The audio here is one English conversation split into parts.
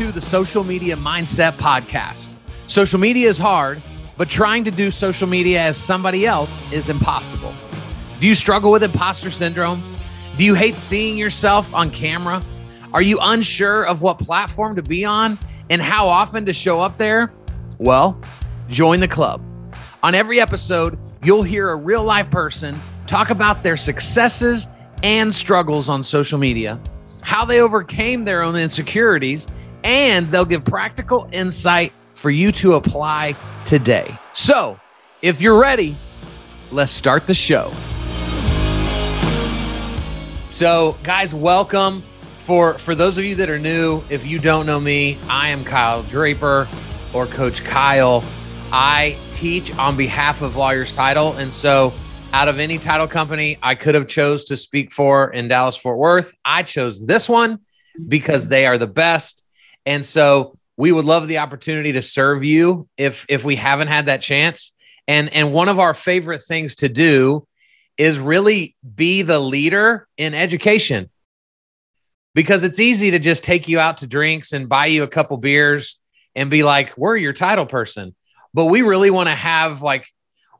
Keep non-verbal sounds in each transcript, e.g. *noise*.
to the Social Media Mindset Podcast. Social media is hard, but trying to do social media as somebody else is impossible. Do you struggle with imposter syndrome? Do you hate seeing yourself on camera? Are you unsure of what platform to be on and how often to show up there? Well, join the club. On every episode, you'll hear a real life person talk about their successes and struggles on social media how they overcame their own insecurities, and they'll give practical insight for you to apply today. So, if you're ready, let's start the show. So, guys, welcome. For for those of you that are new, if you don't know me, I am Kyle Draper or Coach Kyle. I teach on behalf of Lawyers Title, and so out of any title company I could have chose to speak for in Dallas Fort Worth, I chose this one because they are the best. And so we would love the opportunity to serve you if if we haven't had that chance. And and one of our favorite things to do is really be the leader in education. Because it's easy to just take you out to drinks and buy you a couple beers and be like, "We're your title person." But we really want to have like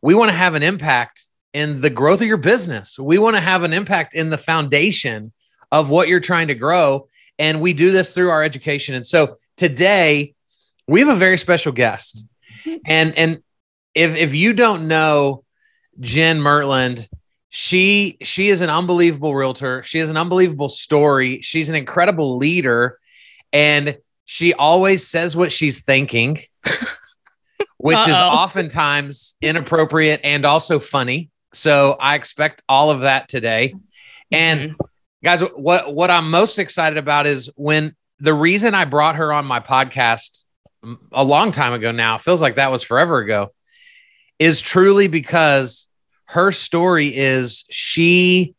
we want to have an impact in the growth of your business. We want to have an impact in the foundation of what you're trying to grow. And we do this through our education. And so today we have a very special guest. *laughs* And and if if you don't know Jenn Murtland, she she is an unbelievable realtor. She has an unbelievable story. She's an incredible leader. And she always says what she's thinking, *laughs* which Uh-oh. is oftentimes inappropriate and also funny. So I expect all of that today. And mm-hmm. Guys, what what I'm most excited about is when the reason I brought her on my podcast a long time ago now, feels like that was forever ago, is truly because her story is she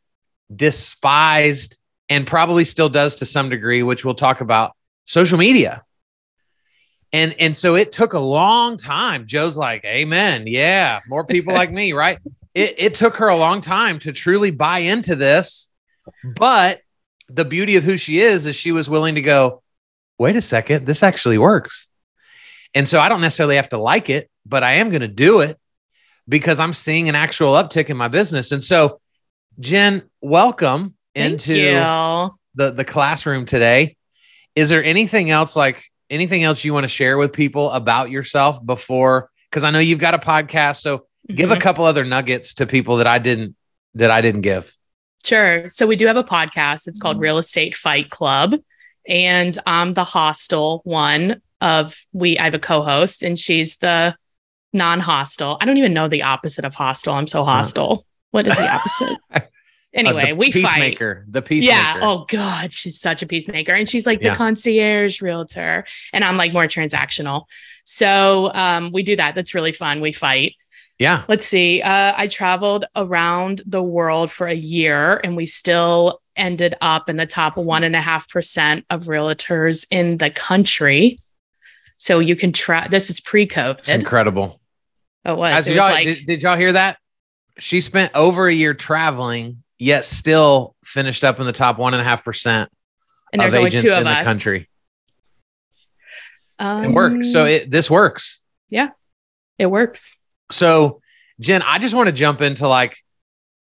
despised and probably still does to some degree, which we'll talk about social media. And and so it took a long time. Joe's like, Amen. Yeah, more people like me, right? *laughs* it, it took her a long time to truly buy into this. But the beauty of who she is is she was willing to go, wait a second, this actually works. And so I don't necessarily have to like it, but I am going to do it because I'm seeing an actual uptick in my business. And so, Jen, welcome Thank into you. the the classroom today. Is there anything else like anything else you want to share with people about yourself before? Because I know you've got a podcast, so Give mm-hmm. a couple other nuggets to people that I didn't that I didn't give. Sure. So we do have a podcast. It's called Real Estate Fight Club, and I'm the hostile one of we. I have a co-host, and she's the non-hostile. I don't even know the opposite of hostile. I'm so hostile. What is the *laughs* opposite? anyway, uh, we peacemaker, fight. The peacemaker. Yeah. Oh God, she's such a peacemaker, and she's like yeah. the concierge realtor, and I'm like more transactional. So um, we do that. That's really fun. We fight. Yeah. Let's see. Uh, I traveled around the world for a year and we still ended up in the top one and a half percent of realtors in the country. So you can try, this is pre COVID. It's incredible. Oh, it was. It was like, did, did y'all hear that? She spent over a year traveling, yet still finished up in the top one and a half percent and there's only two of in us. the country. Um, it works. So it, this works. Yeah, it works. So, Jen, I just want to jump into like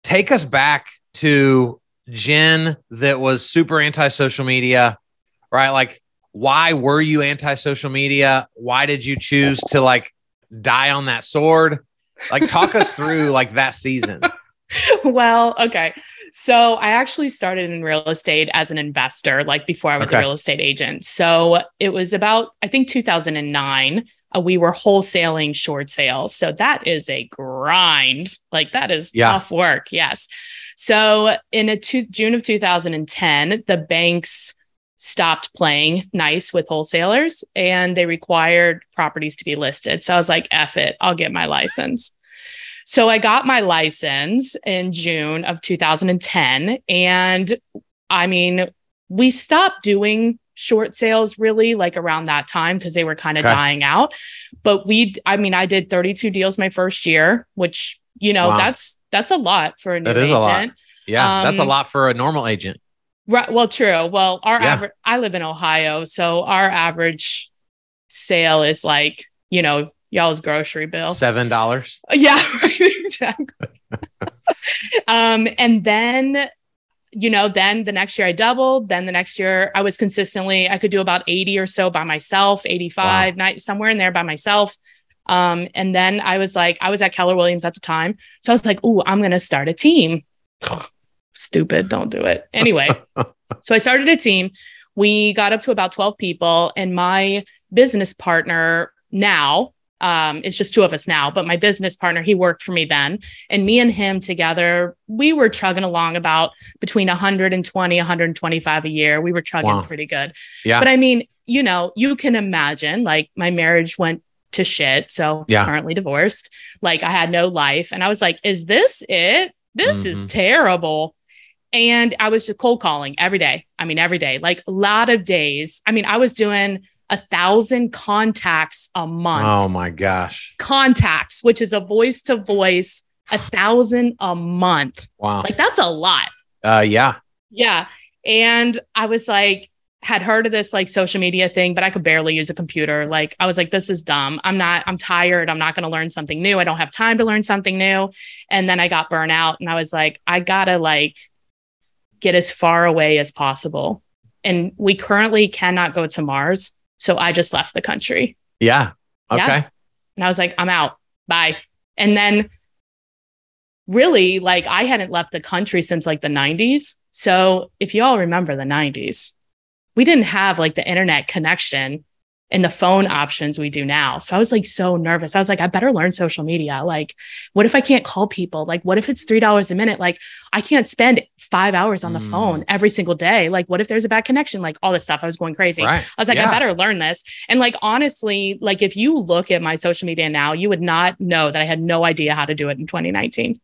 take us back to Jen that was super anti social media, right? Like, why were you anti social media? Why did you choose to like die on that sword? Like, talk us *laughs* through like that season. Well, okay. So I actually started in real estate as an investor, like before I was okay. a real estate agent. So it was about, I think, 2009 uh, we were wholesaling short sales. So that is a grind. Like that is yeah. tough work. Yes. So in a two, June of 2010, the banks stopped playing nice with wholesalers and they required properties to be listed. So I was like, F it, I'll get my license. So I got my license in June of 2010. And I mean, we stopped doing short sales really like around that time because they were kind of okay. dying out. But we, I mean, I did 32 deals my first year, which you know wow. that's that's a lot for a new that is agent. A lot. Yeah, um, that's a um, lot for a normal agent. Right. Well, true. Well, our yeah. average, I live in Ohio. So our average sale is like, you know, y'all's grocery bill. Seven dollars. Yeah, *laughs* exactly. *laughs* um, and then, you know, then the next year I doubled. Then the next year I was consistently, I could do about 80 or so by myself, 85, wow. somewhere in there by myself. Um, and then I was like, I was at Keller Williams at the time. So I was like, oh, I'm gonna start a team. *sighs* Stupid, don't do it. Anyway, *laughs* so I started a team. We got up to about 12 people, and my business partner now um, it's just two of us now, but my business partner, he worked for me then. And me and him together, we were chugging along about between 120, 125 a year. We were chugging wow. pretty good. Yeah. But I mean, you know, you can imagine like my marriage went to shit. So yeah. currently divorced. Like I had no life. And I was like, is this it? This mm-hmm. is terrible. And I was just cold calling every day. I mean, every day, like a lot of days. I mean, I was doing a thousand contacts a month. Oh my gosh. Contacts, which is a voice to voice, a thousand a month. Wow. Like that's a lot. Uh yeah. Yeah. And I was like, had heard of this like social media thing, but I could barely use a computer. Like I was like, this is dumb. I'm not, I'm tired. I'm not going to learn something new. I don't have time to learn something new. And then I got burnt out and I was like, I gotta like get as far away as possible. And we currently cannot go to Mars. So I just left the country. Yeah. Okay. Yeah. And I was like, I'm out. Bye. And then really, like, I hadn't left the country since like the 90s. So if you all remember the 90s, we didn't have like the internet connection and the phone options we do now. So I was like so nervous. I was like, I better learn social media. Like, what if I can't call people? Like, what if it's $3 a minute? Like, I can't spend five hours on the mm. phone every single day. Like, what if there's a bad connection? Like, all this stuff. I was going crazy. Right. I was like, yeah. I better learn this. And like, honestly, like, if you look at my social media now, you would not know that I had no idea how to do it in 2019.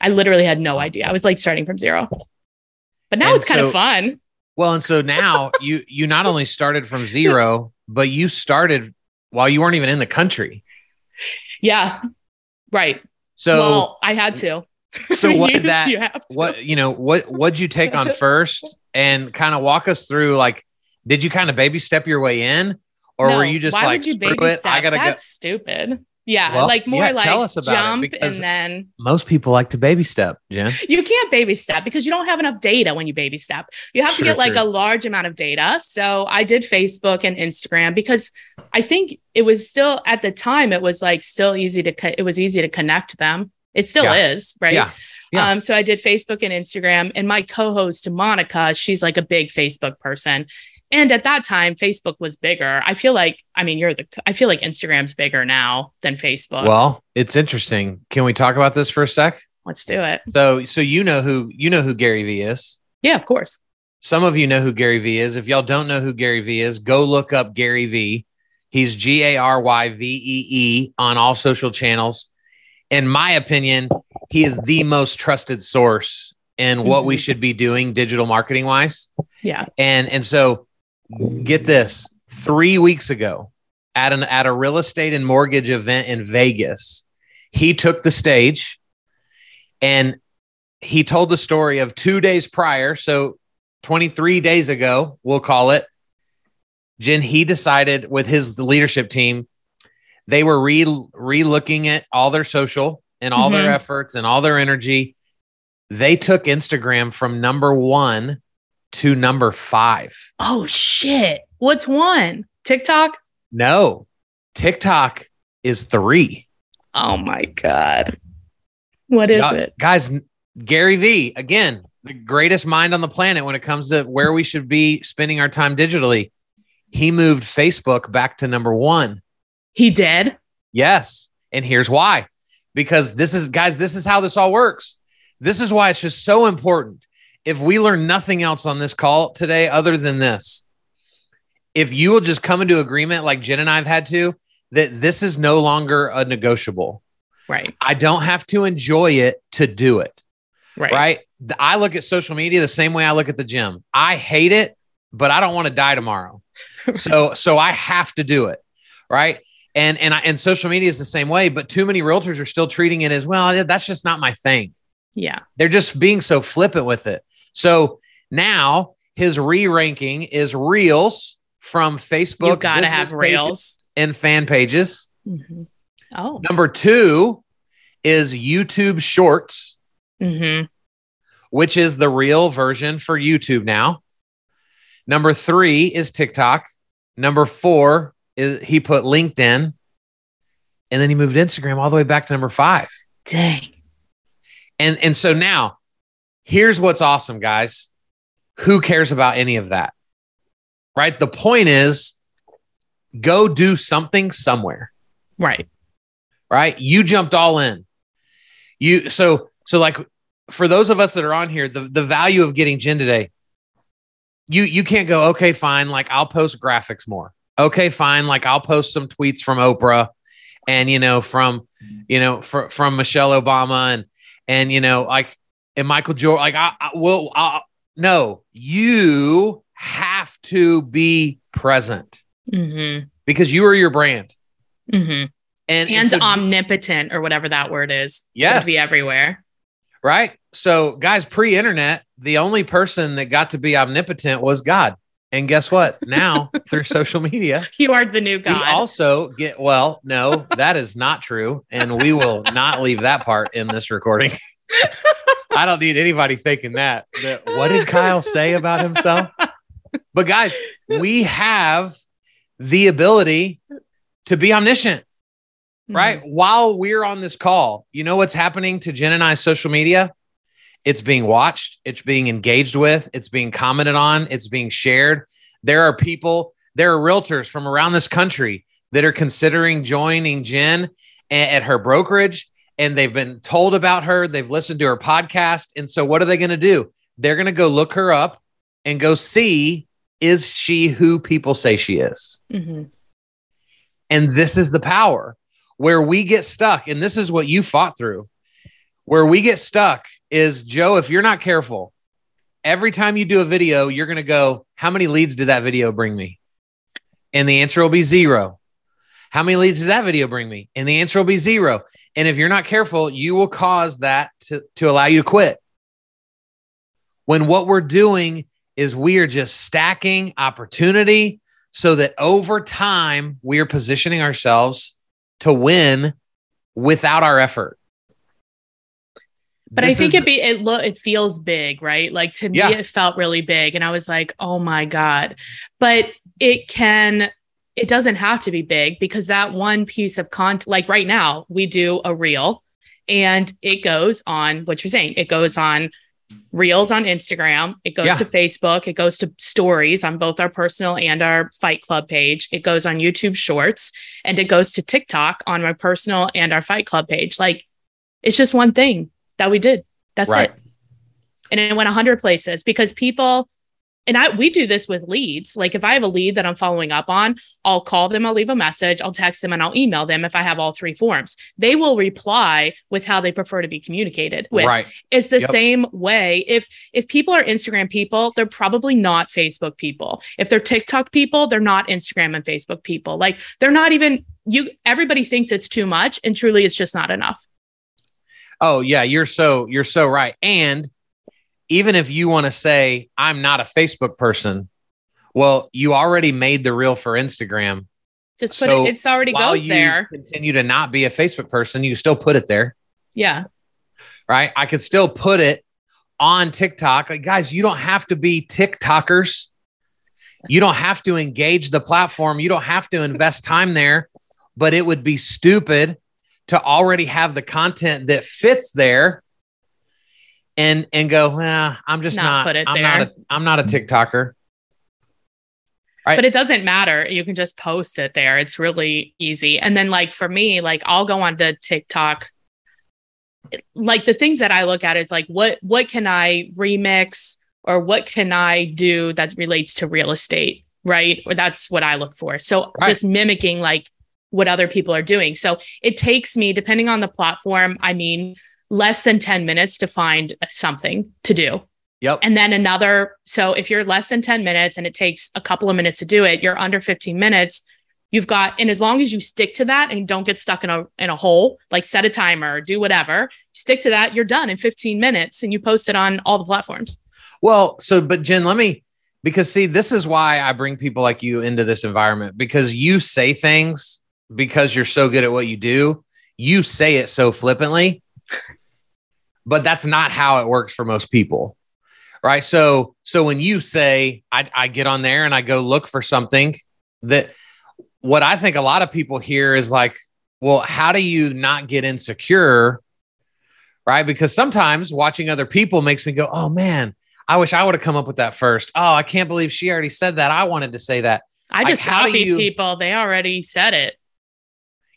I literally had no idea. I was like starting from zero. But now and it's kind of fun. Well, and so now you you not only started from zero, but you started while you weren't even in the country. Yeah. Right. So well, I had to. *laughs* So what *laughs* did that you what you know, what what'd you take on *laughs* first and kind of walk us through like did you kind of baby step your way in or no, were you just like would you screw it? Step? I gotta That's go. stupid. Yeah, well, like more yeah, like jump and then most people like to baby step, Jen. You can't baby step because you don't have enough data when you baby step. You have sure, to get like sure. a large amount of data. So I did Facebook and Instagram because I think it was still at the time it was like still easy to co- it was easy to connect them. It still yeah. is, right? Yeah. Yeah. Um, so I did Facebook and Instagram, and my co-host Monica, she's like a big Facebook person, and at that time, Facebook was bigger. I feel like, I mean, you're the, I feel like Instagram's bigger now than Facebook. Well, it's interesting. Can we talk about this for a sec? Let's do it. So, so you know who, you know who Gary Vee is? Yeah, of course. Some of you know who Gary Vee is. If y'all don't know who Gary Vee is, go look up Gary Vee. He's G A R Y V E E on all social channels. In my opinion, he is the most trusted source in what mm-hmm. we should be doing digital marketing wise. Yeah. And and so get this three weeks ago at an at a real estate and mortgage event in Vegas, he took the stage and he told the story of two days prior. So 23 days ago, we'll call it. Jen, he decided with his leadership team, they were re re-looking at all their social and all mm-hmm. their efforts and all their energy. They took Instagram from number one to number five. Oh shit. What's one? TikTok? No. TikTok is three. Oh my God. What is it? Guys, Gary Vee, again, the greatest mind on the planet when it comes to where we should be spending our time digitally. He moved Facebook back to number one. He did? Yes. And here's why. Because this is, guys, this is how this all works. This is why it's just so important if we learn nothing else on this call today other than this, if you will just come into agreement like Jen and I've had to, that this is no longer a negotiable. Right. I don't have to enjoy it to do it. Right. Right. I look at social media the same way I look at the gym. I hate it, but I don't want to die tomorrow. *laughs* so so I have to do it. Right. And and I, and social media is the same way, but too many realtors are still treating it as well. That's just not my thing. Yeah. They're just being so flippant with it. So now his re-ranking is reels from Facebook. You gotta have reels and fan pages. Mm-hmm. Oh. Number two is YouTube Shorts, Mm-hmm. which is the real version for YouTube now. Number three is TikTok. Number four is he put LinkedIn. And then he moved Instagram all the way back to number five. Dang. And and so now here's what's awesome, guys. Who cares about any of that? Right? The point is go do something somewhere. Right. Right? You jumped all in. You so so like for those of us that are on here, the the value of getting Jen today, you you can't go, okay, fine, like I'll post graphics more. Okay, fine, like I'll post some tweets from Oprah and you know from you know fr- from Michelle Obama and and you know like and Michael Jordan like I, I will I, no you have to be present Mm-hmm. because you are your brand Mm-hmm. and And so- omnipotent or whatever that word is. Yes. Be everywhere. right so guys pre-internet the only person that got to be omnipotent was God and guess what now *laughs* through social media You are the new we God. also get well no that is not true and we will not leave that part in this recording *laughs* i don't need anybody thinking that, that what did kyle say about himself? But guys we have the ability to be omniscient Mhm. right? While we're on this call you know what's happening to jen and i's social media? It's being watched it's being engaged with it's being commented on it's being shared. There are people there are realtors from around this country that are considering joining jen at her brokerage and they've been told about her they've listened to her podcast and so what are they going to do they're going to go look her up and go see is she who people say she is Mhm. and this is the power where we get stuck. And this is what you fought through. Where we get stuck is Joe, if you're not careful, every time you do a video, you're going to go, How many leads did that video bring me? And the answer will be zero. How many leads did that video bring me? And the answer will be zero. And if you're not careful, you will cause that to, to allow you to quit. When what we're doing is we are just stacking opportunity so that over time we are positioning ourselves to win without our effort. But I think it be it look it feels big, right? Like to me, Yeah. it felt really big, and I was like, "Oh my god!" But it can, it doesn't have to be big because that one piece of content, like right now, we do a reel, and it goes on what you're saying. It goes on reels on Instagram. It goes Yeah. to Facebook. It goes to stories on both our personal and our Fight Club page. It goes on YouTube Shorts, and it goes to TikTok on my personal and our Fight Club page. Like, it's just one thing that we did. That's Right. it. And it went 100 places because people, and I we do this with leads. Like if I have a lead that I'm following up on, I'll call them, I'll leave a message, I'll text them, and I'll email them if I have all three forms. They will reply with how they prefer to be communicated with. right. It's the Yep. same way. If if people are Instagram people, they're probably not Facebook people. If they're TikTok people, they're not Instagram and Facebook people. Like they're not even you everybody thinks it's too much and truly it's just not enough. Oh yeah, you're so you're so right. And even if you want to say I'm not a Facebook person, well, you already made the reel for Instagram. Just put So it, it's already While goes you there. continue to not be a Facebook person, you still put it there, Yeah. right? I could still put it on TikTok. Like guys, you don't have to be TikTokers. You don't have to engage the platform. You don't have to invest time there, but it would be stupid to already have the content that fits there and and go, well, I'm just Not not, put it I'm not a there. I'm not a TikToker. Right. But it doesn't matter. You can just post it there. It's really easy. And then like for me, like I'll go on onto TikTok. Like the things that I look at is like what what can I remix or what can I do that relates to real estate, right? Or that's what I look for. So Right. just mimicking like what other people are doing. So it takes me depending on the platform, I mean less than 10 minutes to find something to do. Yep. And then another. So if you're less than 10 minutes and it takes a couple of minutes to do it, you're under 15 minutes. You've got, and as long as you stick to that and don't get stuck in a in a hole, like set a timer, do whatever, stick to that, you're done in 15 minutes and you post it on all the platforms. Well, so but Jen, let me because see, this is why I bring people like you into this environment because you say things because you're so good at what you do. You say it so flippantly, but that's not how it works for most people. Right. So, so when you say, I, I get on there and I go look for something that what I think a lot of people hear is like, well, how do you not get insecure? Right. Because sometimes watching other people makes me go, oh man, I wish I would have come up with that first. Oh, I can't believe she already said that. I wanted to say that. I just like, copied you... people. They already said it.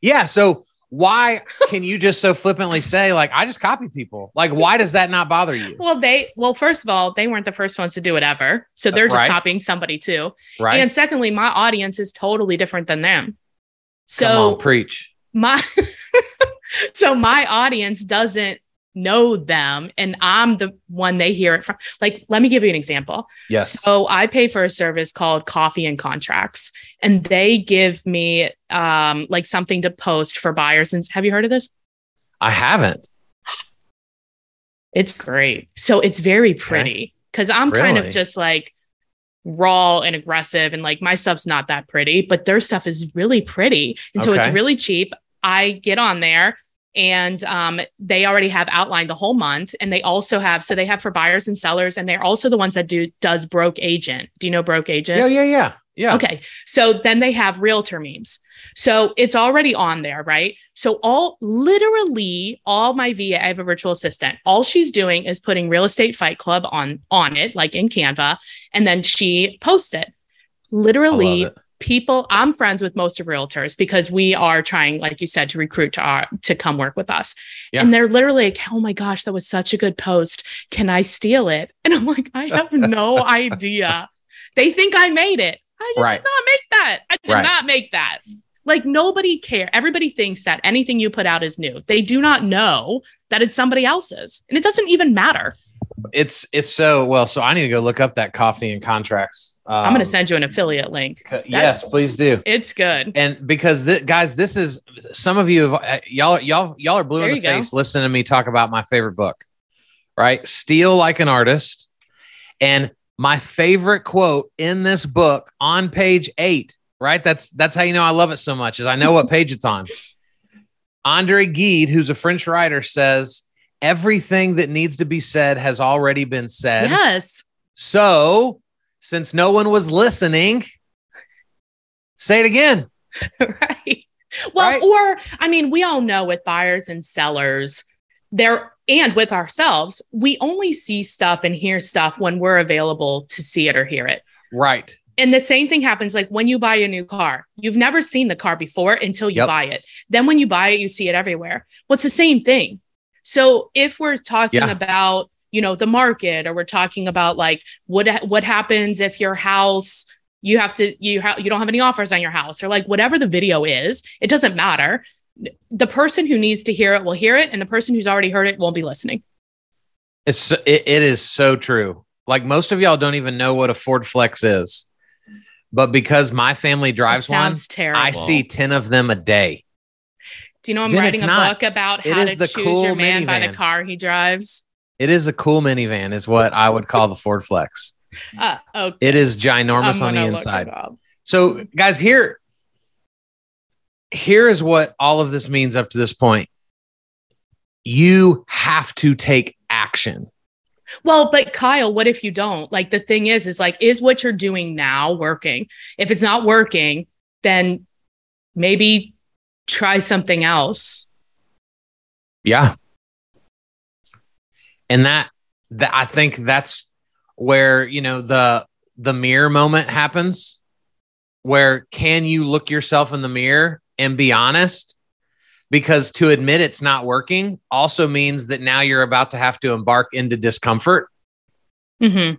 Yeah. So why can you just so flippantly say like I just copy people? Like why does that not bother you? Well, they well first of all, they weren't the first ones to do it ever. So they're just right. copying somebody too. Right. And secondly, my audience is totally different than them. So on, preach. My *laughs* so my audience doesn't know them and I'm the one they hear it from. Like, let me give you an example. Yes. So I pay for a service called Coffee and Contracts, and they give me um like something to post for buyers. And have you heard of this? I haven't. It's great. So it's very pretty because okay. I'm really? kind of just like raw and aggressive and like my stuff's not that pretty, but their stuff is really pretty. And so it's really cheap. I get on there and um, they already have outlined the whole month and they also have so they have for buyers and sellers and they're also the ones that do does broke agent. Do you know broke agent? Yeah yeah yeah. Yeah. Okay. So then they have realtor memes. So it's already on there right? So all literally all my va i have a virtual assistant. All she's doing is putting real estate fight club on on it like in canva and then she posts it. Literally people i'm friends with most of realtors because we are trying like you said to recruit to our to come work with us. Yeah. and they're literally like oh my gosh that was such a good post. Can i steal it? *laughs* And i'm like i have *laughs* no idea. They think i made it. I did right. not make that. I did right. not make that. Like nobody care. Everybody thinks that anything you put out is new. They do not know that it's somebody else's. And it doesn't even matter it's it's so well. So I need to go look up that coffee and contracts. Um, I'm going to send you an affiliate link. That, yes, please do. It's good. And because th- guys, this is some of you have uh, y'all y'all y'all are blue there in the face go. listening to me talk about my favorite book, right? Steal like an artist. And my favorite quote in this book on page eight, right? That's that's how you know I love it so much, is I know what page it's on. *laughs* Andre Gide, who's a French writer, says everything that needs to be said has already been said. Yes. So, since no one was listening, say it again. *laughs* right. Well, right? or I mean, we all know with buyers and sellers, there and with ourselves, we only see stuff and hear stuff when we're available to see it or hear it. Right. And the same thing happens like when you buy a new car. You've never seen the car before until you yep. buy it. Then when you buy it, you see it everywhere. Well, it's the same thing. So if we're talking yeah. about, you know, the market or we're talking about like what what happens if your house you have to you ha- you don't have any offers on your house or like whatever the video is, it doesn't matter. The person who needs to hear it will hear it and the person who's already heard it won't be listening. It's it, it is so true. Like most of y'all don't even know what a Ford Flex is. But because my family drives one, terrible. I see 10 of them a day. Do you know I'm writing a not. book about how to choose cool your man minivan. by the car he drives? It is a cool minivan, is what I would call the Ford Flex. Uh, okay. It is ginormous on the inside. So, guys, here, here is what all of this means up to this point. You have to take action. Well, but Kyle, what if you don't? Like the thing is, is like, is what you're doing now working? If it's not working, then maybe try something else. Yeah. And that that I think that's where, you know, the the mirror moment happens where can you look yourself in the mirror and be honest? Because to admit it's not working also means that now you're about to have to embark into discomfort. Mm-hmm.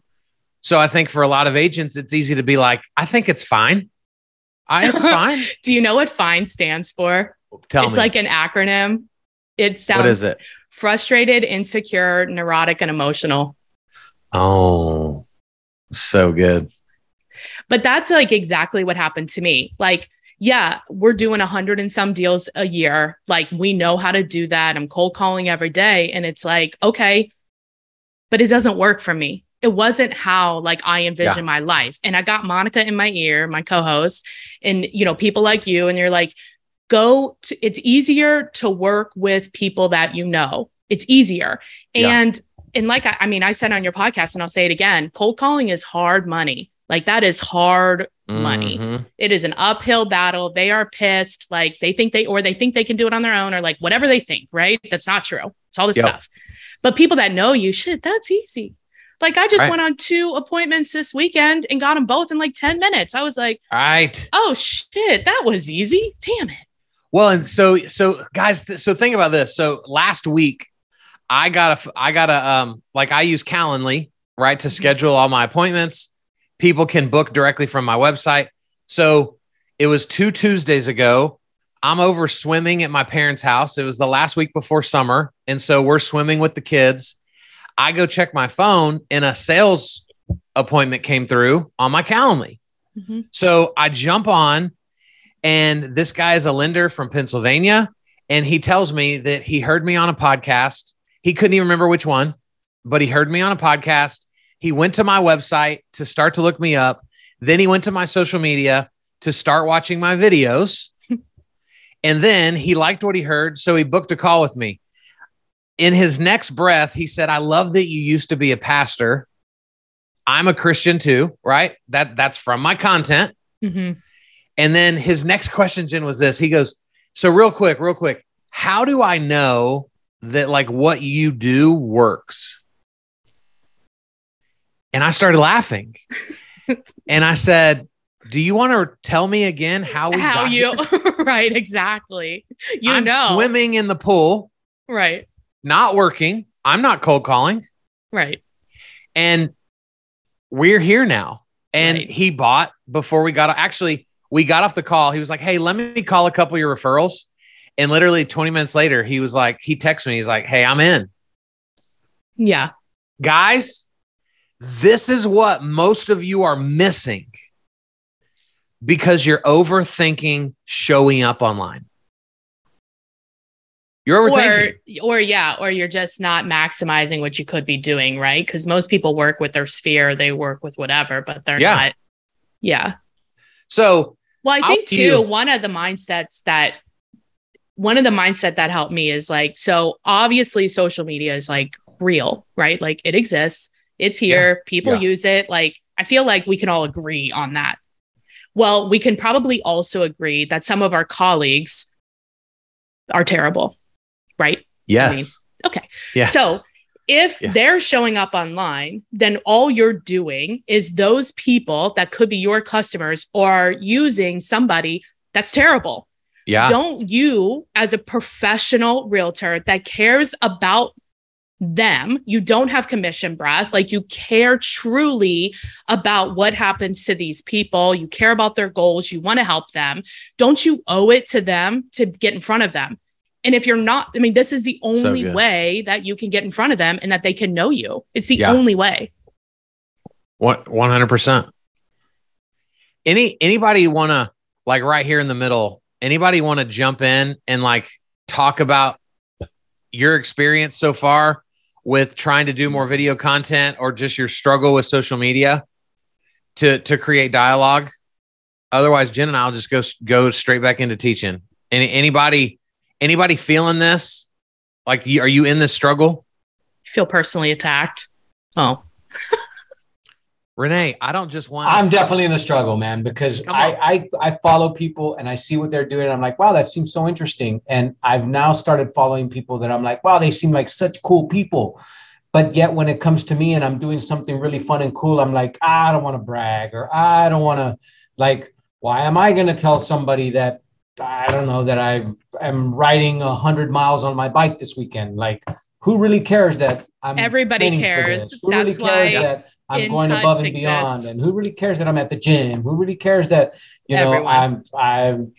So I think for a lot of agents, it's easy to be like, I think it's fine. I, it's *laughs* fine. Do you know what FINE stands for? Tell it's me. It's like an acronym. It sounds What is it? Frustrated, insecure, neurotic, and emotional. Oh, so good. But that's like exactly what happened to me. Like, yeah, we're doing a hundred and some deals a year. Like, we know how to do that. I'm cold calling every day. And it's like, okay, but it doesn't work for me it wasn't how like I envisioned yeah. my life. And I got Monica in my ear, my co-host, and you know, people like you, and you're like, go to, it's easier to work with people that you know. It's easier. And yeah. and like I, I mean, I said on your podcast, and I'll say it again, cold calling is hard money. Like that is hard money. Mm-hmm. It is an uphill battle. They are pissed. Like they think they, or they think they can do it on their own, or like whatever they think, right? That's not true. It's all this yep. stuff. But people that know you, shit, that's easy. Like I just right. went on two appointments this weekend and got them both in like 10 minutes. I was like, right. Oh shit, that was easy. Damn it. Well, and so so guys, th- so think about this. So last week I got a I got a um like I use Calendly, right, to mm-hmm. schedule all my appointments. People can book directly from my website. So it was two Tuesdays ago. I'm over swimming at my parents' house. It was the last week before summer. And so we're swimming with the kids. I go check my phone and a sales appointment came through on my Calendly. Mm-hmm. So I jump on, and this guy is a lender from Pennsylvania. And he tells me that he heard me on a podcast. He couldn't even remember which one, but he heard me on a podcast. He went to my website to start to look me up. Then he went to my social media to start watching my videos. *laughs* and then he liked what he heard. So he booked a call with me in his next breath, he said, I love that you used to be a pastor. I'm a Christian too, right? That that's from my content. Mm-hmm. And then his next question, Jen, was this. He goes, So real quick, real quick, how do I know that like what you do works? And I started laughing. *laughs* and I said, Do you want to tell me again how we how you *laughs* right, exactly. You I'm know swimming in the pool. Right not working. I'm not cold calling. Right. And we're here now. And right. he bought before we got actually we got off the call. He was like, "Hey, let me call a couple of your referrals." And literally 20 minutes later, he was like, he texted me. He's like, "Hey, I'm in." Yeah. Guys, this is what most of you are missing because you're overthinking showing up online. You're overthinking. Or, or yeah, or you're just not maximizing what you could be doing, right? Because most people work with their sphere, they work with whatever, but they're yeah. not. Yeah. So, well, I think too, you- one of the mindsets that one of the mindset that helped me is like, so obviously social media is like real, right? Like it exists, it's here, yeah. people yeah. use it. Like, I feel like we can all agree on that. Well, we can probably also agree that some of our colleagues are terrible right? Yes. I mean, okay. Yeah. So if yeah. they're showing up online, then all you're doing is those people that could be your customers are using somebody that's terrible. Yeah. Don't you, as a professional realtor that cares about them, you don't have commission breath, like you care truly about what happens to these people, you care about their goals, you want to help them. Don't you owe it to them to get in front of them? And if you're not, I mean, this is the only so way that you can get in front of them and that they can know you. It's the yeah. only way. What 100%. Any anybody want to like right here in the middle, anybody want to jump in and like talk about your experience so far with trying to do more video content or just your struggle with social media to to create dialogue? Otherwise, Jen and I'll just go go straight back into teaching. Any anybody Anybody feeling this? Like, are you in this struggle? Feel personally attacked? Oh. *laughs* Renee, I don't just want. I'm definitely in the struggle, man, because I, I I follow people and I see what they're doing. I'm like, wow, that seems so interesting. And I've now started following people that I'm like, wow, they seem like such cool people. But yet, when it comes to me and I'm doing something really fun and cool, I'm like, ah, I don't want to brag or I don't want to, like, why am I going to tell somebody that I don't know that I am riding a hundred miles on my bike this weekend. Like, who really cares that I'm? Everybody cares. Who That's really cares that I'm going above and exists. beyond? And who really cares that I'm at the gym? Who really cares that you know Everyone. I'm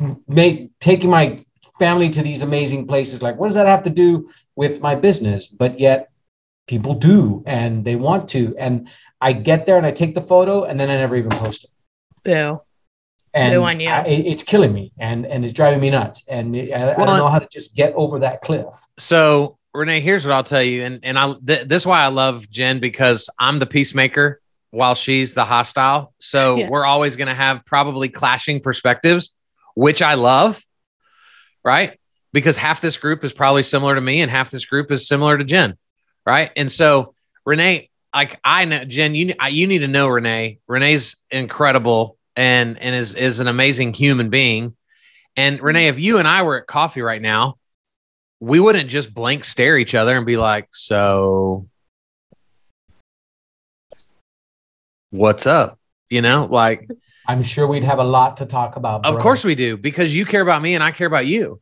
I'm make taking my family to these amazing places? Like, what does that have to do with my business? But yet, people do, and they want to. And I get there and I take the photo, and then I never even post it. Boo and I, it's killing me and and it's driving me nuts and I, well, I, don't know how to just get over that cliff so Renee, here's what I'll tell you, and and I th- this is why I love Jen because I'm the peacemaker while she's the hostile. So yeah. we're always going to have probably clashing perspectives, which I love, right? Because half this group is probably similar to me, and half this group is similar to Jen, right? And so Renee, like I know Jen, you you need to know Renee. Renee's incredible and and is is an amazing human being. And Renee, if you and I were at coffee right now, we wouldn't just blank stare each other and be like, "So, what's up?" You know, like I'm sure we'd have a lot to talk about. Bro. Of course we do, because you care about me and I care about you.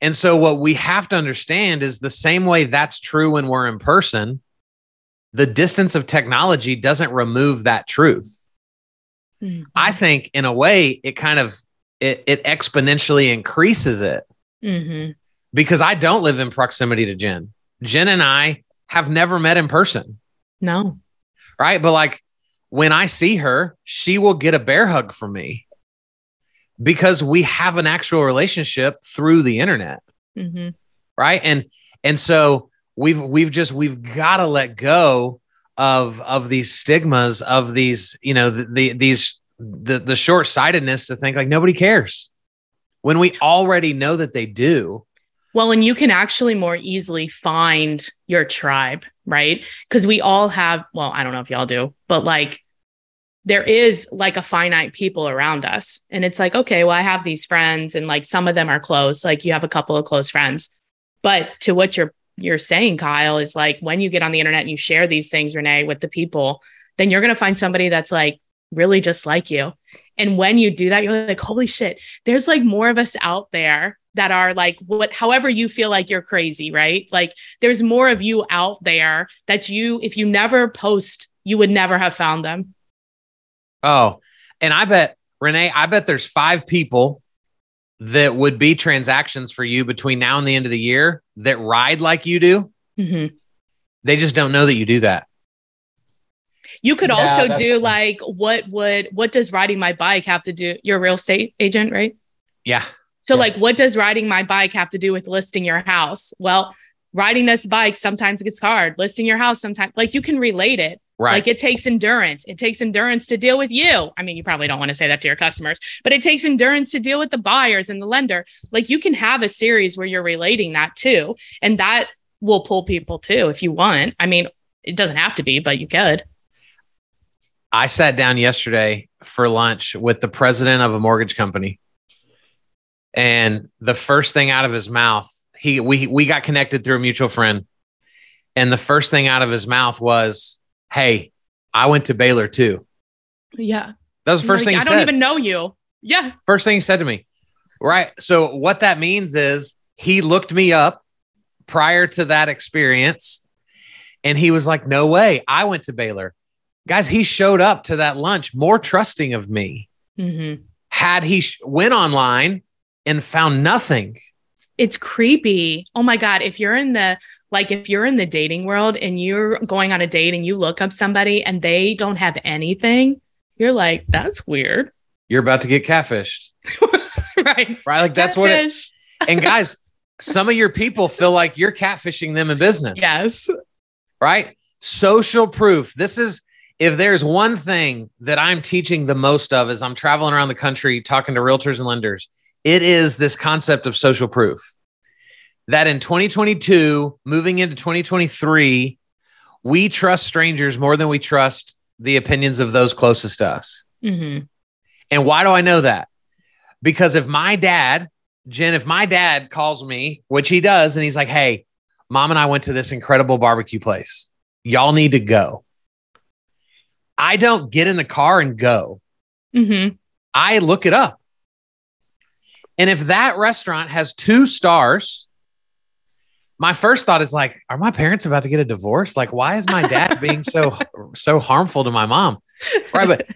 And so, what we have to understand is the same way that's true when we're in person the distance of technology doesn't remove that truth. Mm-hmm. I think in a way it kind of it, it exponentially increases it mm-hmm. because I don't live in proximity to Jen. Jen and I have never met in person. No. Right. But like when I see her, she will get a bear hug from me because we have an actual relationship through the internet. Mm-hmm. Right. And, and so we've we've just we've got to let go of of these stigmas of these you know the, the these the the short-sightedness to think like nobody cares. When we already know that they do. Well and you can actually more easily find your tribe right? Because we all have well i don't know if y'all do but like there is like a finite people around us. And it's like okay well i have these friends and like some of them are close like you have a couple of close friends. But to what you're you're saying, Kyle, is like when you get on the internet and you share these things, Renee, with the people, then you're going to find somebody that's like really just like you. And when you do that, you're like, holy shit, there's like more of us out there that are like what however you feel like you're crazy, right? Like there's more of you out there that you, if you never post, you would never have found them. Oh, and I bet, Renee, I bet there's five people that would be transactions for you between now and the end of the year that ride like you do. Mm-hmm. They just don't know that you do that. You could yeah, also do funny. like what would what does riding my bike have to do? You're a real estate agent, right? Yeah. So yes. like what does riding my bike have to do with listing your house? Well, riding this bike sometimes gets hard. Listing your house sometimes like you can relate it. Right. Like it takes endurance. It takes endurance to deal with you. I mean, you probably don't want to say that to your customers, but it takes endurance to deal with the buyers and the lender. Like you can have a series where you're relating that too. And that will pull people too if you want. I mean, it doesn't have to be, but you could. I sat down yesterday for lunch with the president of a mortgage company. And the first thing out of his mouth, he we we got connected through a mutual friend. And the first thing out of his mouth was, hey, I went to Baylor too. Yeah. That was the first like, thing I don't even know you. Yeah. First thing he said to me. Right. So what that means is he looked me up prior to that experience and he was like, no way. I went to Baylor. Guys, he showed up to that lunch more trusting of me. Mm-hmm. Had he sh- went online and found nothing, it's creepy. Oh my God. If you're in the, like, if you're in the dating world and you're going on a date and you look up somebody and they don't have anything, you're like, that's weird. You're about to get catfished. *laughs* right. Right. Like, that's Catfish. what it, *laughs* and guys, some of your people feel like you're catfishing them in business. Yes. Right. Social proof. This is, if there's one thing that I'm teaching the most of as I'm traveling around the country talking to realtors and lenders, it is this concept of social proof that in 2022, moving into 2023, we trust strangers more than we trust the opinions of those closest to us. Mm-hmm. And why do I know that? Because if my dad, Jen, if my dad calls me, which he does, and he's like, hey, mom and I went to this incredible barbecue place. Y'all need to go. I don't get in the car and go. Mm-hmm. I look it up. And if that restaurant has two stars, my first thought is like, are my parents about to get a divorce? Like, why is my dad *laughs* being so so harmful to my mom? Right. But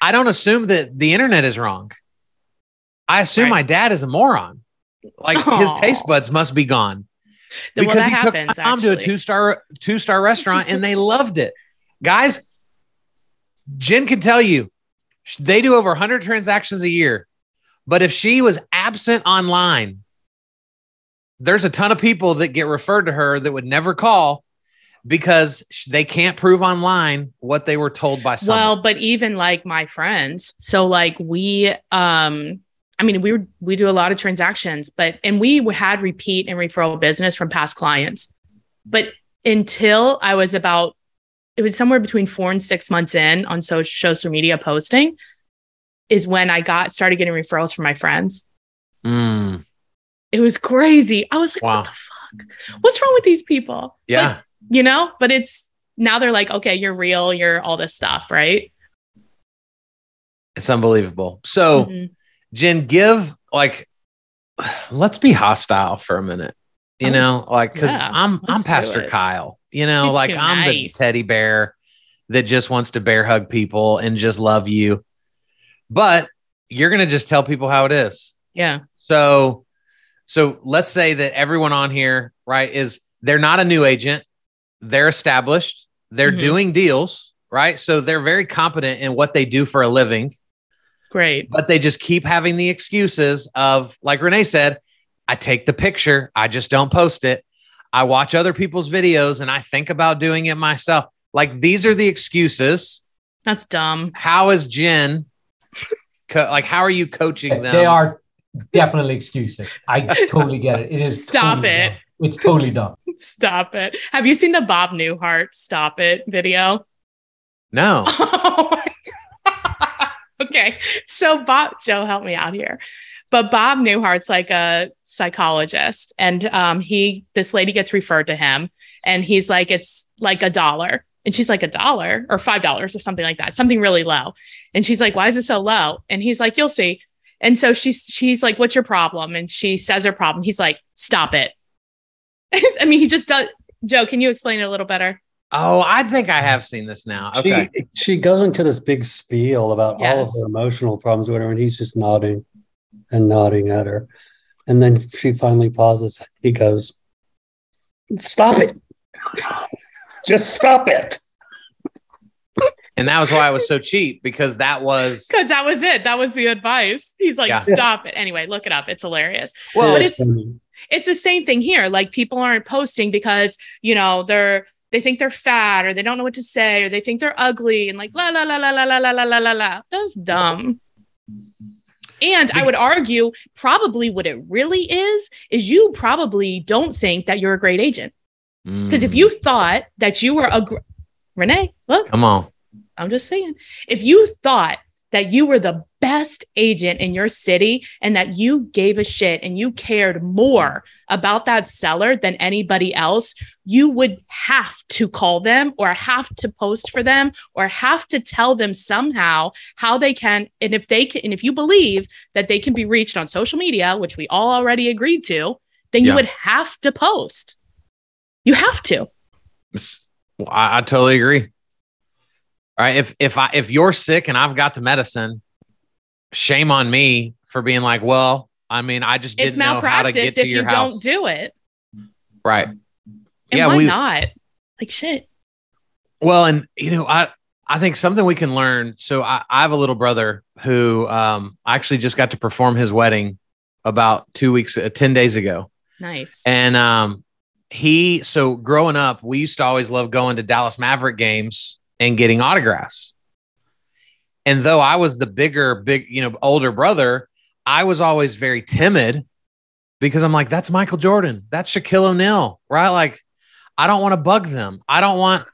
I don't assume that the internet is wrong. I assume right. my dad is a moron. Like Aww. his taste buds must be gone. Because well, he happens, took my mom actually. to a two star two star restaurant and they loved it. Guys, Jen can tell you they do over 100 transactions a year. But if she was absent online, there's a ton of people that get referred to her that would never call because they can't prove online what they were told by someone. Well, but even like my friends, so like we um I mean, we we do a lot of transactions, but and we had repeat and referral business from past clients. But until I was about it was somewhere between 4 and 6 months in on social media posting is when I got started getting referrals from my friends. Mm. It was crazy. I was like, wow. what the fuck? What's wrong with these people? Yeah. But, you know, but it's now they're like, okay, you're real, you're all this stuff, right? It's unbelievable. So, mm-hmm. Jen, give like, let's be hostile for a minute. You oh, know, like because yeah, I'm I'm Pastor Kyle. You know, He's like I'm nice. the teddy bear that just wants to bear hug people and just love you. But you're gonna just tell people how it is. Yeah. So, so let's say that everyone on here, right, is they're not a new agent they're established, they're mm-hmm. doing deals, right? So they're very competent in what they do for a living. Great. But they just keep having the excuses of, like Renee said, I take the picture, I just don't post it. I watch other people's videos and I think about doing it myself. Like these are the excuses. That's dumb. How is Jen? Co- like, how are you coaching them? They are definitely excuses. I totally get it. It is. *laughs* Stop totally it. Dumb. It's totally dumb. *laughs* Stop it. Have you seen the Bob Newhart Stop It video? No. *laughs* okay. So Bob, Joe, help me out here. But Bob Newhart's like a psychologist, and um, he this lady gets referred to him, and he's like, it's like a dollar. And she's like, a dollar or five dollars or something like that, something really low. And she's like, why is it so low? And he's like, you'll see. And so she's she's like, what's your problem? And she says her problem. He's like, stop it. *laughs* I mean, he just does. Joe, can you explain it a little better? Oh, I think I have seen this now. Okay. She, she goes into this big spiel about yes. all of her emotional problems, whatever, and he's just nodding and nodding at her. And then she finally pauses. He goes, Stop it. Just stop it. And that was why I was so cheap because that was *laughs* because that was it. That was the advice. He's like, yeah. stop it. Anyway, look it up. It's hilarious. Well, but it's funny it's the same thing here. Like people aren't posting because, you know, they're they think they're fat or they don't know what to say or they think they're ugly and like la la la la la la la la la la la. That's dumb. And I would argue probably what it really is is you probably don't think that you're a great agent. Because mm. if you thought that you were a gr- Renee, look, come on. I'm just saying, if you thought that you were the best agent in your city and that you gave a shit and you cared more about that seller than anybody else, you would have to call them or have to post for them or have to tell them somehow how they can. And if they can, and if you believe that they can be reached on social media, which we all already agreed to, then you would have to post. You have to. I, I totally agree. All right. If if I if you're sick and I've got the medicine, shame on me for being like, well, I mean, I just didn't know how to get to if your you house. don't do it. Right. And yeah, why we, not? Like shit. Well, and you know, I I think something we can learn. So I, I have a little brother who um actually just got to perform his wedding about two weeks, uh, ten days ago. Nice. And um, he so growing up, we used to always love going to Dallas Maverick games and getting autographs. And though I was the bigger, big, you know, older brother, I was always very timid because I'm like, that's Michael Jordan, that's Shaquille O'Neal, right? Like, I don't want to bug them. I don't want,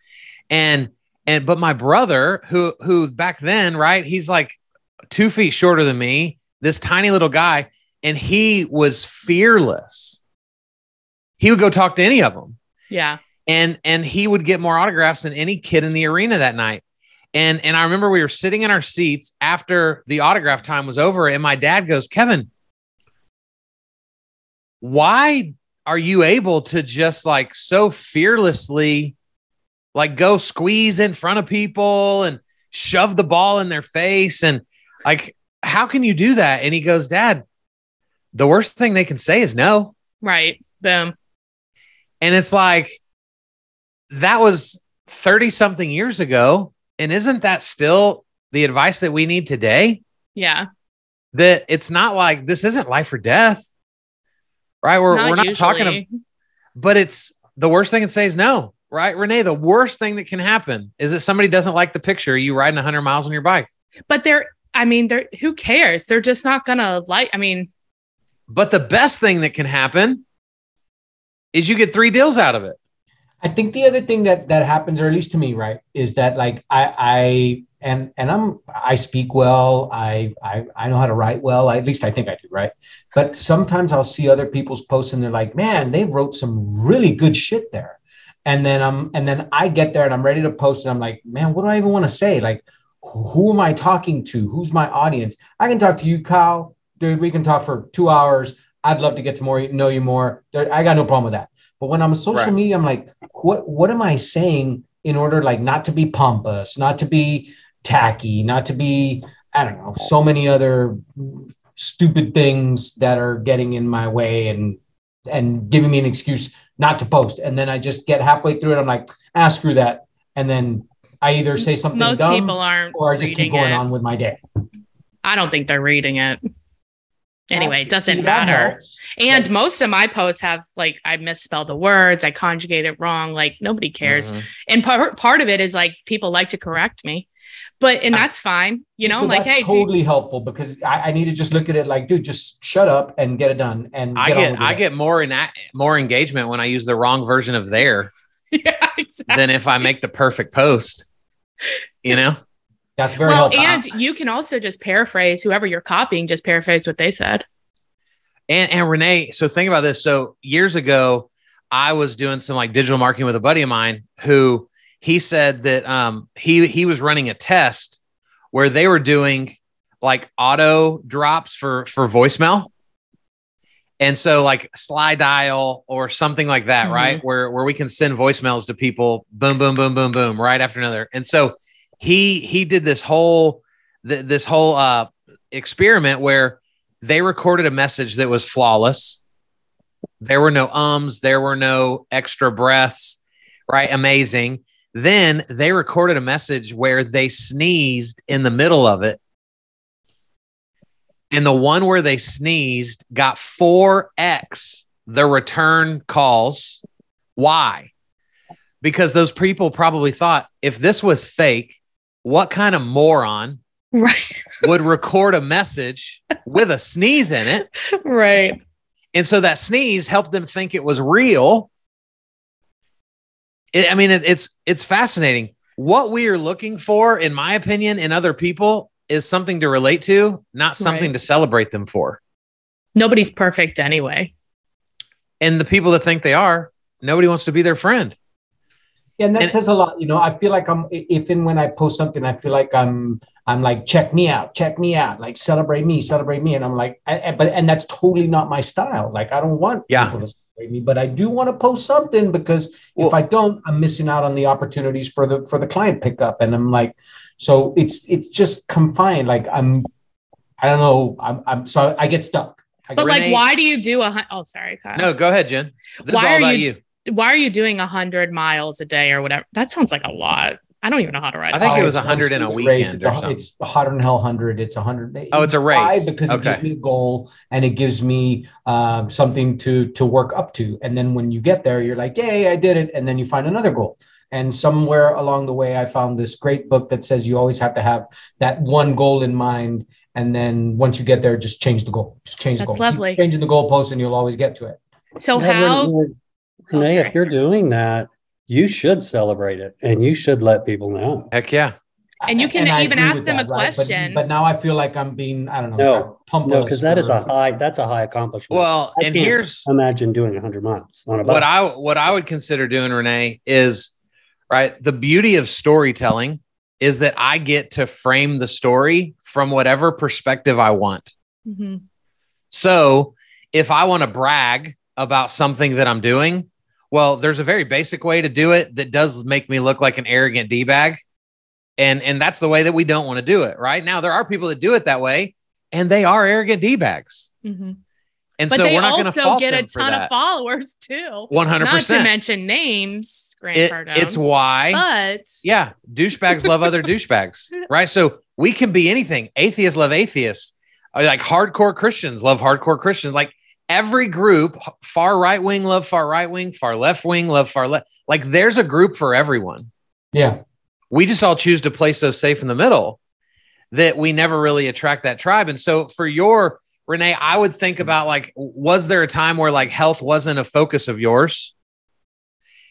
and and but my brother, who who back then, right? He's like two feet shorter than me, this tiny little guy, and he was fearless. He would go talk to any of them. Yeah. And and he would get more autographs than any kid in the arena that night. And and I remember we were sitting in our seats after the autograph time was over, and my dad goes, Kevin, why are you able to just like so fearlessly like go squeeze in front of people and shove the ball in their face? And like how can you do that? And he goes dad the worst thing they can say is no. Right. Boom and it's like that was 30 something years ago. And isn't that still the advice that we need today? Yeah. That it's not like this isn't life or death. right? We're not we're not usually. talking, but it's the worst thing it say is no, right? Renee, the worst thing that can happen is that somebody doesn't like the picture you riding 100 miles on your bike. But they're, I mean, they're who cares? They're just not gonna like. I mean, but the best thing that can happen is you get three deals out of it. I think the other thing that that happens, or at least to me, right, is that like I I and and I'm I speak well, I I I know how to write well. at least I think I do, right? But sometimes I'll see other people's posts and they're like, man, they wrote some really good shit there. And then I'm and then I get there and I'm ready to post and I'm like, man, what do I even want to say? Like, who am I talking to? Who's my audience? I can talk to you, Kyle. Dude, we can talk for two hours. I'd love to get to more know you more. I got no problem with that. But when I'm a social right. media, I'm like, what what am I saying in order like not to be pompous, not to be tacky, not to be, I don't know, so many other stupid things that are getting in my way and and giving me an excuse not to post. And then I just get halfway through it. I'm like, ah, screw that. And then I either say something Most dumb people aren't or I just keep going it. on with my day. I don't think they're reading it anyway, it doesn't matter. And like, most of my posts have like I misspell the words, I conjugate it wrong. Like nobody cares. Mm-hmm. And part part of it is like people like to correct me. But and that's fine, you know. So like, hey, totally helpful because I, I, need to just look at it like, dude, just shut up and get it done. And I get I get more in more engagement when I use the wrong version of there *laughs* yeah, exactly. than if I make the perfect post. You know. That's very well, helpful. and you can also just paraphrase whoever you're copying, just paraphrase what they said. And and Renee, so think about this. So years ago, I was doing some like digital marketing with a buddy of mine who he said that um, he he was running a test where they were doing like auto drops for for voicemail. And so like Slydial or something like that, mm-hmm. right? Where where we can send voicemails to people, boom, boom, boom, boom, boom, right after another. And so he he did this whole th- this whole uh, experiment where they recorded a message that was flawless. There were no ums, there were no extra breaths, right? Amazing. Then they recorded a message where they sneezed in the middle of it. And the one where they sneezed got 4x the return calls. Why? Because those people probably thought if this was fake, what kind of moron right. would record a message with a sneeze in it? Right. And so that sneeze helped them think it was real. It, I mean, it, it's it's fascinating. What we are looking for, in my opinion, in other people is something to relate to, not something right. to celebrate them for. Nobody's perfect anyway. And the people that think they are, nobody wants to be their friend. Yeah, and that and, says a lot. You know, I feel like I'm if and when I post something, I feel like I'm I'm like check me out, check me out, like celebrate me, celebrate me, and I'm like, I, but and that's totally not my style. Like I don't want yeah. people to celebrate me, but I do want to post something because well, if I don't, I'm missing out on the opportunities for the for the client pickup, and I'm like, so it's it's just confined. Like I'm, I don't know, I'm I'm so I get stuck. I but like, why do you do a? Oh, sorry, Kyle. No, go ahead, Jen. This why are you, you why are you doing a hundred miles a day or whatever? That sounds like a lot. I don't even know how to ride. I think it was a hundred in a weekend. It's, a, it's hotter than hell hundred. It's a hundred. Oh, it's a race because okay. it gives me a goal and it gives me um, something to to work up to. And then when you get there, you're like, "Yay, I did it!" And then you find another goal. And somewhere along the way, I found this great book that says you always have to have that one goal in mind. And then once you get there, just change the goal. Just change That's the goal. lovely. Keep changing the goalpost, and you'll always get to it. So yeah, how? We're, we're, Renee, if you're doing that, you should celebrate it and you should let people know. Heck yeah. And you can and even ask them that, a right? question. But, but, now I feel like I'm being, I don't know. No, no, because that is a high, that's a high accomplishment. Well, I and here's imagine doing 100 miles on a What I what I would consider doing, Renee, is right. The beauty of storytelling is that I get to frame the story from whatever perspective I want. Mm-hmm. So if I want to brag about something that I'm doing, well, there's a very basic way to do it that does make me look like an arrogant D bag. And, and that's the way that we don't want to do it. Right now, there are people that do it that way and they are arrogant D bags. Mm-hmm. And but so we're not going to get a ton of followers too. One hundred percent. Not to mention names. Grant it, Cardone, it's why. But yeah, douchebags love other *laughs* douchebags, right? So we can be anything. Atheists love atheists. Like hardcore Christians love hardcore Christians. Like every group, far right wing, love far right wing, far left wing, love far left. Like there's a group for everyone. Yeah. We just all choose to play so safe in the middle that we never really attract that tribe. And so for your Renee, I would think about like, was there a time where like health wasn't a focus of yours?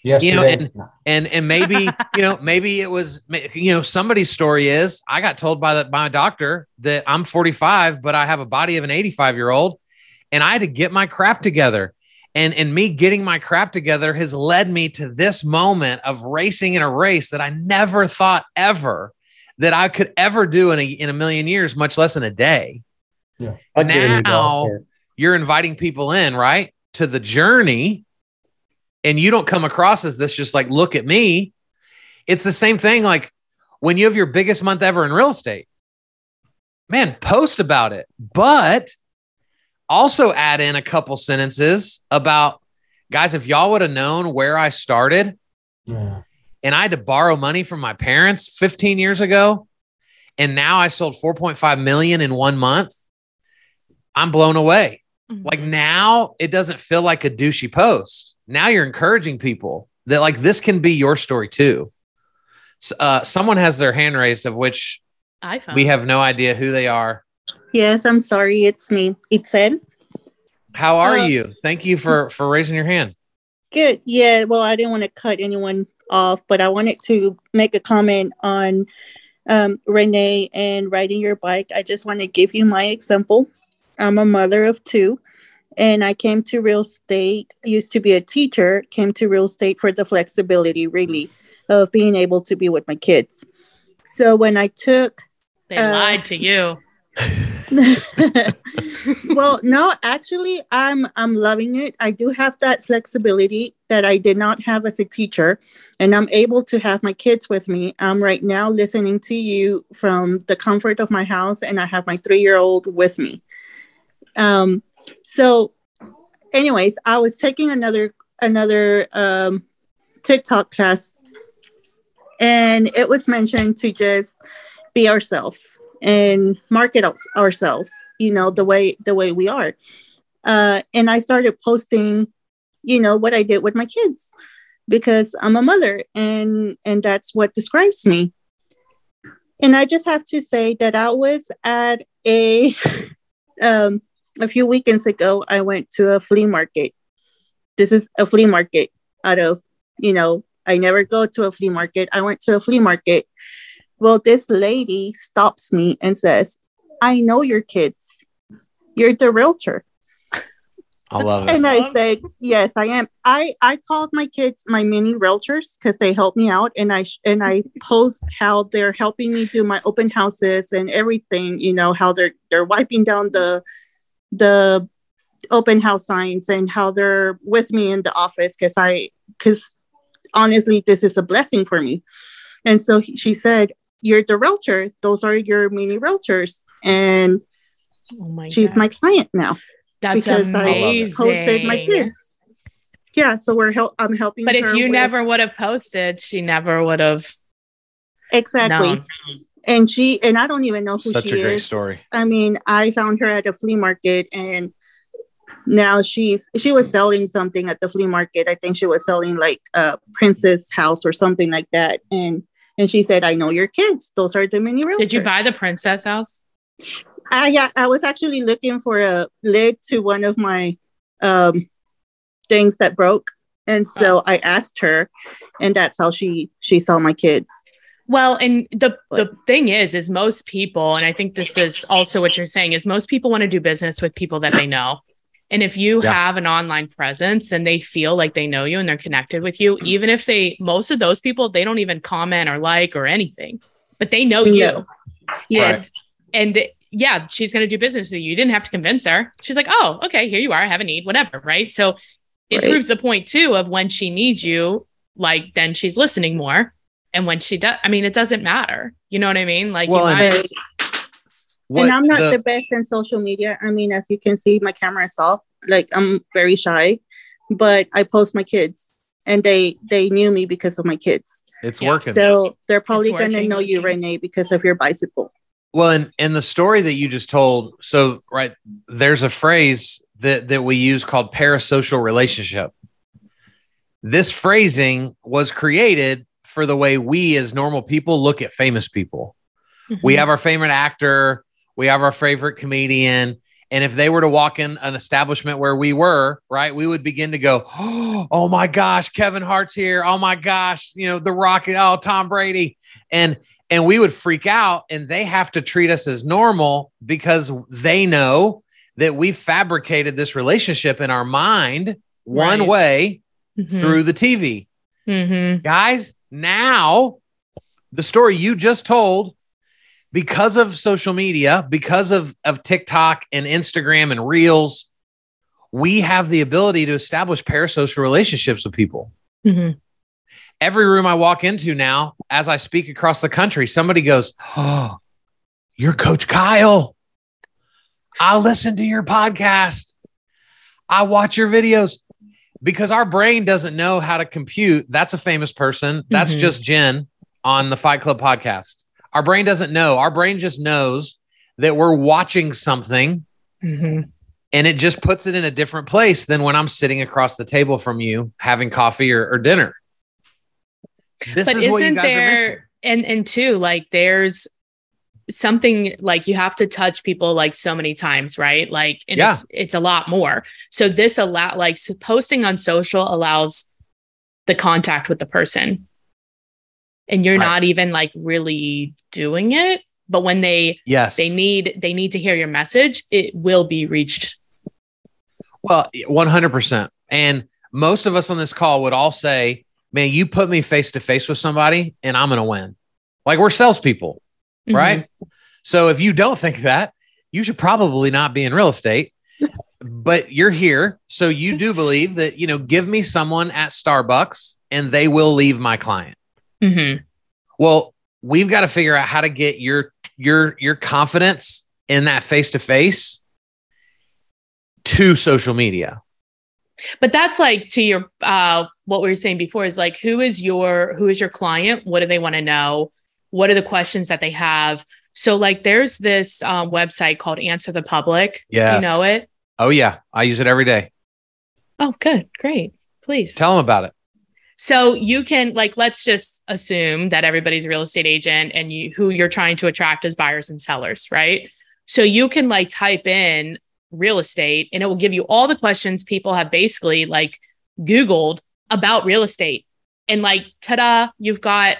Yes, you know, and and and maybe *laughs* you know, maybe it was you know, somebody's story is I got told by the by my doctor that I'm 45, but I have a body of an 85 year old, and I had to get my crap together. And and me getting my crap together has led me to this moment of racing in a race that I never thought ever that I could ever do in a in a million years, much less in a day. Yeah. Now you're inviting people in, right? To the journey and you don't come across as this just like look at me it's the same thing like when you have your biggest month ever in real estate man post about it but also add in a couple sentences about guys if y'all would have known where i started yeah. and i had to borrow money from my parents 15 years ago and now i sold 4.5 million in one month i'm blown away mm-hmm. like now it doesn't feel like a douchey post now you're encouraging people that like this can be your story too. Uh, someone has their hand raised, of which I we have no idea who they are. Yes, I'm sorry, it's me. It's Ed. How are uh, you? Thank you for for raising your hand. Good. Yeah. Well, I didn't want to cut anyone off, but I wanted to make a comment on um, Renee and riding your bike. I just want to give you my example. I'm a mother of two and I came to real estate. used to be a teacher, came to real estate for the flexibility, really, of being able to be with my kids. So when I took, they uh, lied to you. *laughs* well, no, actually, I'm I'm loving it. I do have that flexibility that I did not have as a teacher, and I'm able to have my kids with me. I'm right now listening to you from the comfort of my house, and I have my three year old with me. Um, so anyways i was taking another another um, tiktok class and it was mentioned to just be ourselves and market ourselves you know the way the way we are uh, and i started posting you know what i did with my kids because i'm a mother and and that's what describes me and i just have to say that i was at a *laughs* um, a few weekends ago, I went to a flea market. This is a flea market out of, you know, I never go to a flea market. I went to a flea market. Well, this lady stops me and says, I know your kids. You're the realtor. I love it. And I said, "Yes, I am." I I called my kids my mini realtors because they help me out, and I and I post how they're helping me do my open houses and everything. You know how they're they're wiping down the the open house signs and how they're with me in the office because I because honestly this is a blessing for me. And so he, she said, "You're the realtor. Those are your mini realtors." And oh my she's God. my client now. That's because amazing. I posted my kids. Yeah, so we're help. I'm helping. But if you with- never would have posted, she never would have. Exactly. Known and she and I don't even know who Such she a great is. story. I mean, I found her at a flea market, and now she's she was selling something at the flea market. I think she was selling like a princess house or something like that, and and she said, "I know your kids. Those are the mini realtors." Did you buy the princess house? I yeah, I was actually looking for a lid to one of my um things that broke, and so oh. I asked her, and that's how she she saw my kids. Well, and the the thing is, is most people, and I think this is also what you're saying, is most people want to do business with people that they know. And if you yeah. have an online presence and they feel like they know you and they're connected with you, even if they most of those people, they don't even comment or like or anything, but they know you. Yes. Right. And yeah, she's going to do business with you. You didn't have to convince her. She's like, oh, okay, here you are. I have a need, whatever. Right. So it right. proves the point too of when she needs you, like then she's listening more and when she does, I mean, it doesn't matter. You know what I mean? Like, well, and, and I'm not the, the best in social media. I mean, as you can see, my camera is off. Like, I'm very shy, but I post my kids, and they they knew me because of my kids. It's yeah. working. So they're probably gonna know you, Renee, because of your bicycle. Well, and and the story that you just told, so right, there's a phrase that that we use called parasocial relationship. This phrasing was created for the way we as normal people look at famous people. Mm-hmm. We have our favorite actor, we have our favorite comedian, and if they were to walk in an establishment where we were, right, we would begin to go, *gasps* "Oh my gosh, Kevin Hart's here! Oh my gosh, you know the Rocket! Oh Tom Brady!" and and we would freak out, and they have to treat us as normal because they know that we fabricated this relationship in our mind one way mm-hmm. through the TV. Mm-hmm. Guys, now the story you just told, because of social media, because of, of TikTok and Instagram and Reels, we have the ability to establish parasocial relationships with people. Mm-hmm. Every room I walk into now, as I speak across the country, somebody goes, Oh, you're Coach Kyle. I listen to your podcast. I watch your videos because our brain doesn't know how to compute. That's a famous person. That's mm-hmm. just Jen on the Fight Club podcast. Our brain doesn't know. Our brain just knows that we're watching something mm-hmm. and it just puts it in a different place than when I'm sitting across the table from you having coffee or, or dinner. This but is isn't there, And and two, like there's something like you have to touch people like so many times, right? Like, and yeah. it's it's a lot more. So this allow like so posting on social allows the contact with the person, and you're right. not even like really doing it. But when they yes they need they need to hear your message, it will be reached. Well, one hundred percent, and most of us on this call would all say, "Man, you put me face to face with somebody, and I'm going to win." Like we're salespeople mm-hmm. right? So if you don't think that, you should probably not be in real estate. but you're here, so you do believe that you know. Give me someone at Starbucks, and they will leave my client. Mm-hmm. Well, we've got to figure out how to get your your your confidence in that face to face to social media. But that's like to your uh what we were saying before is like who is your who is your client? What do they want to know? what are the questions that they have? So like there's this um, website called answer the public. Yeah you know it? Oh yeah. I use it every day. Oh good. Great. Please. Tell them about it so you can like let's just assume that everybody's a real estate agent and you who you're trying to attract as buyers and sellers right so you can like type in real estate and it will give you all the questions people have basically like googled about real estate and like ta-da you've got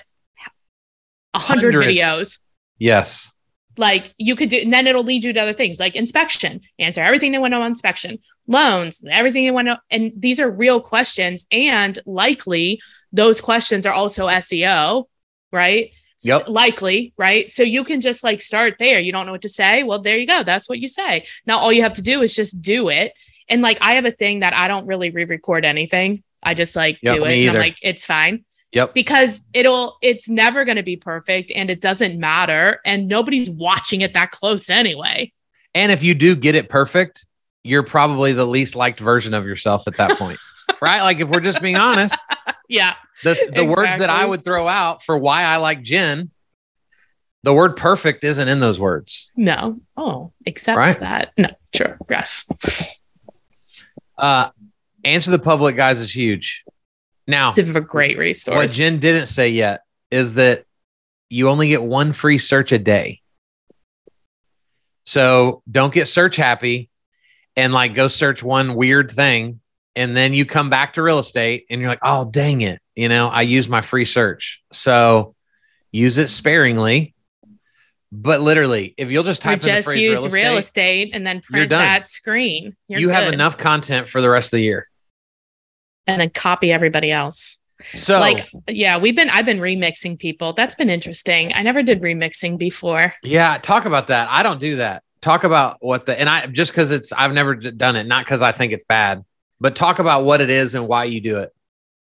a hundred videos. Yes. Like you could do, and then it'll lead you to other things like inspection, answer everything they want to know on inspection, loans, everything they want to. And these are real questions. And likely those questions are also SEO, right? Yep. So, likely, right? So you can just like start there. You don't know what to say. Well, there you go. That's what you say. Now all you have to do is just do it. And like I have a thing that I don't really re-record anything. I just like yep, do it. And I'm like, it's fine. Yep. Because it'll it's never going to be perfect and it doesn't matter and nobody's watching it that close anyway. And if you do get it perfect, you're probably the least liked version of yourself at that point. *laughs* right? Like if we're just being honest. yeah. The the exactly. words that I would throw out for why I like Jen, the word perfect isn't in those words. No. Oh, except right? that. No, sure. Yes. Uh answer the public guys is huge. Now, it's a great resource. What Jen didn't say yet is that you only get one free search a day. So don't get search happy and like go search one weird thing. And then you come back to real estate and you're like, oh, dang it. You know, I used my free search. So use it sparingly. But literally, if you'll just type or just use real estate, real estate, and then print that screen, you good. have enough content for the rest of the year and then copy everybody else. So like yeah, we've been I've been remixing people. That's been interesting. I never did remixing before. Yeah, talk about that. I don't do that. Talk about what the and I just cuz it's I've never done it, not cuz I think it's bad, but talk about what it is and why you do it.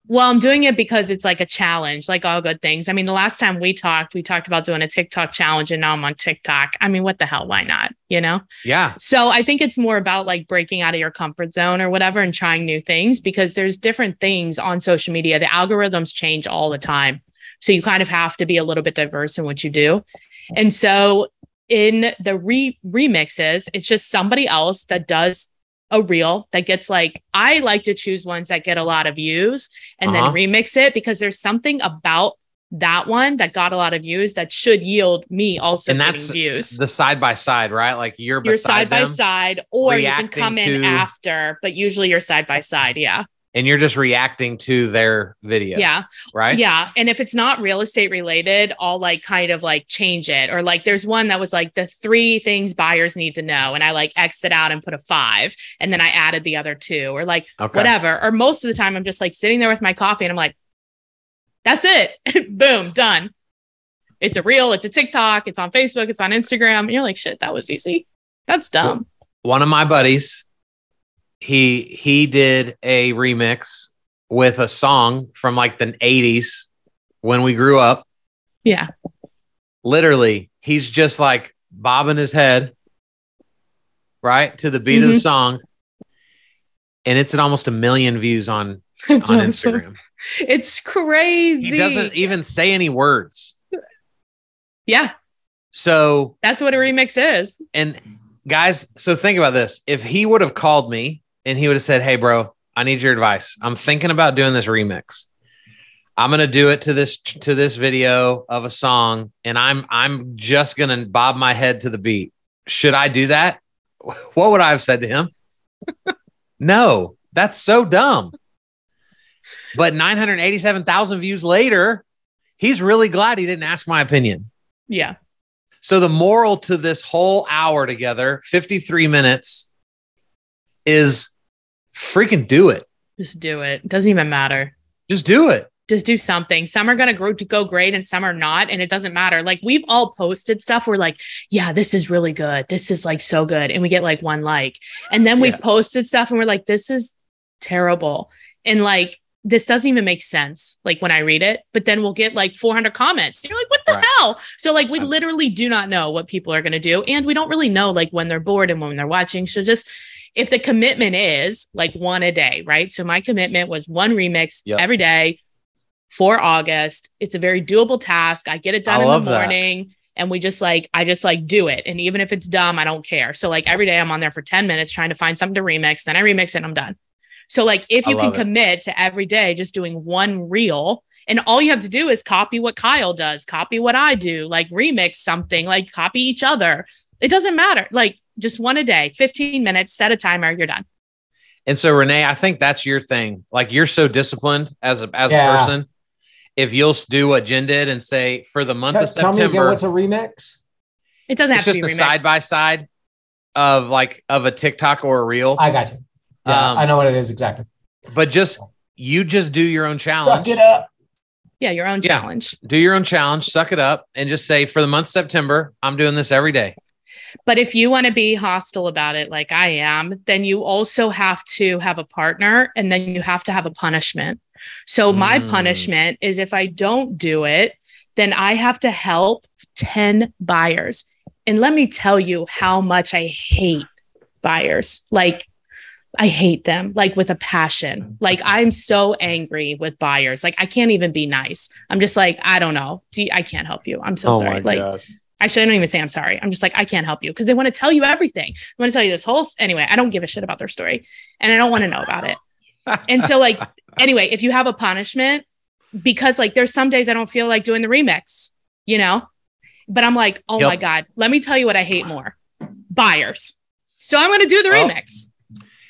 Well, I'm doing it because it's like a challenge, like all good things. I mean, the last time we talked, we talked about doing a TikTok challenge and now I'm on TikTok. I mean, what the hell? Why not? You know? Yeah. So I think it's more about like breaking out of your comfort zone or whatever and trying new things because there's different things on social media. The algorithms change all the time. So you kind of have to be a little bit diverse in what you do. And so in the re- remixes, it's just somebody else that does a reel that gets like I like to choose ones that get a lot of views and uh-huh. then remix it because there's something about that one that got a lot of views that should yield me also and that's views. The side by side, right? Like you're you're side by side, or you can come in to... after, but usually you're side by side. Yeah and you're just reacting to their video. Yeah. Right. Yeah. And if it's not real estate related, I'll like kind of like change it. Or like there's one that was like the three things buyers need to know. And I like X'd it out and put a five. And then I added the other two or like okay. whatever. Or most of the time I'm just like sitting there with my coffee and I'm like, that's it. *laughs* Boom, done. It's a reel, it's a TikTok, it's on Facebook, it's on Instagram. And you're like, shit, that was easy. That's dumb. One of my buddies he he did a remix with a song from like the 80s when we grew up. Yeah. Literally, he's just like bobbing his head right to the beat mm-hmm. of the mm-hmm. song and it's at almost a million views on *laughs* That's on awesome. Instagram. It's crazy. He doesn't even say any words. Yeah. So that's what a remix is. And guys, so think about this. If he would have called me and he would have said, Hey, bro, I need your advice. I'm thinking about doing this remix. I'm gonna do it to this to this video of a song, and I'm I'm just gonna bob my head to the beat. Should I do that? *laughs* What would I have said to him? *laughs* no, that's so dumb. But 987,000 views later, he's really glad he didn't ask my opinion. Yeah. So the moral to this whole hour together, 53 minutes, is freaking do it. Just do it. Doesn't even matter. Just do it. Just do something. Some are gonna grow to go great and some are not. And it doesn't matter. Like we've all posted stuff. We're like, yeah, this is really good. This is like so good. And we get like one like. And then we've yeah. posted stuff and we're like, this is terrible. And like this doesn't even make sense like when i read it but then we'll get like 400 comments you're like what the right. hell so like we literally do not know what people are going to do and we don't really know like when they're bored and when they're watching so just if the commitment is like one a day, right? So my commitment was one remix yep. every day for August. It's a very doable task. I get it done I in the morning. That. And we just like, I just like do it. And even if it's dumb, I don't care. So, like, every day I'm on there for 10 minutes trying to find something to remix. Then I remix it and I'm done. So, like, if you can it. commit to every day just doing one reel, and all you have to do is copy what Kyle does, copy what I do, like remix something, like copy each other. It doesn't matter. Like just one a day, 15 minutes, set a timer, you're done. And so Renee, I think that's your thing. Like you're so disciplined as a as yeah. a person. If you'll do what Jen did and say for the month tell, of September, tell me again, what's a remix? It doesn't have to be just a side by side of like of a TikTok or a reel. I got you. Yeah, um, I know what it is exactly. But just you just do your own challenge. Suck it up. Yeah, your own challenge. Yeah, do your own challenge, suck it up, and just say for the month of September, I'm doing this every day. But if you want to be hostile about it, like I am, then you also have to have a partner and then you have to have a punishment. So, mm. my punishment is if I don't do it, then I have to help 10 buyers. And let me tell you how much I hate buyers. Like, I hate them like with a passion. Like I'm so angry with buyers. Like I can't even be nice. I'm just like, I don't know. You, I can't help you. I'm so oh sorry. Like gosh. Actually, I don't even say I'm sorry. I'm just like, I can't help you because they want to tell you everything. They want to tell you this whole, anyway, I don't give a shit about their story and I don't want to know about it. and so, like, *laughs* anyway, if you have a punishment, because like there's some days I don't feel like doing the remix, you know, but I'm like, oh yep. my God, let me tell you what I hate more buyers. So I'm going to do the well, remix.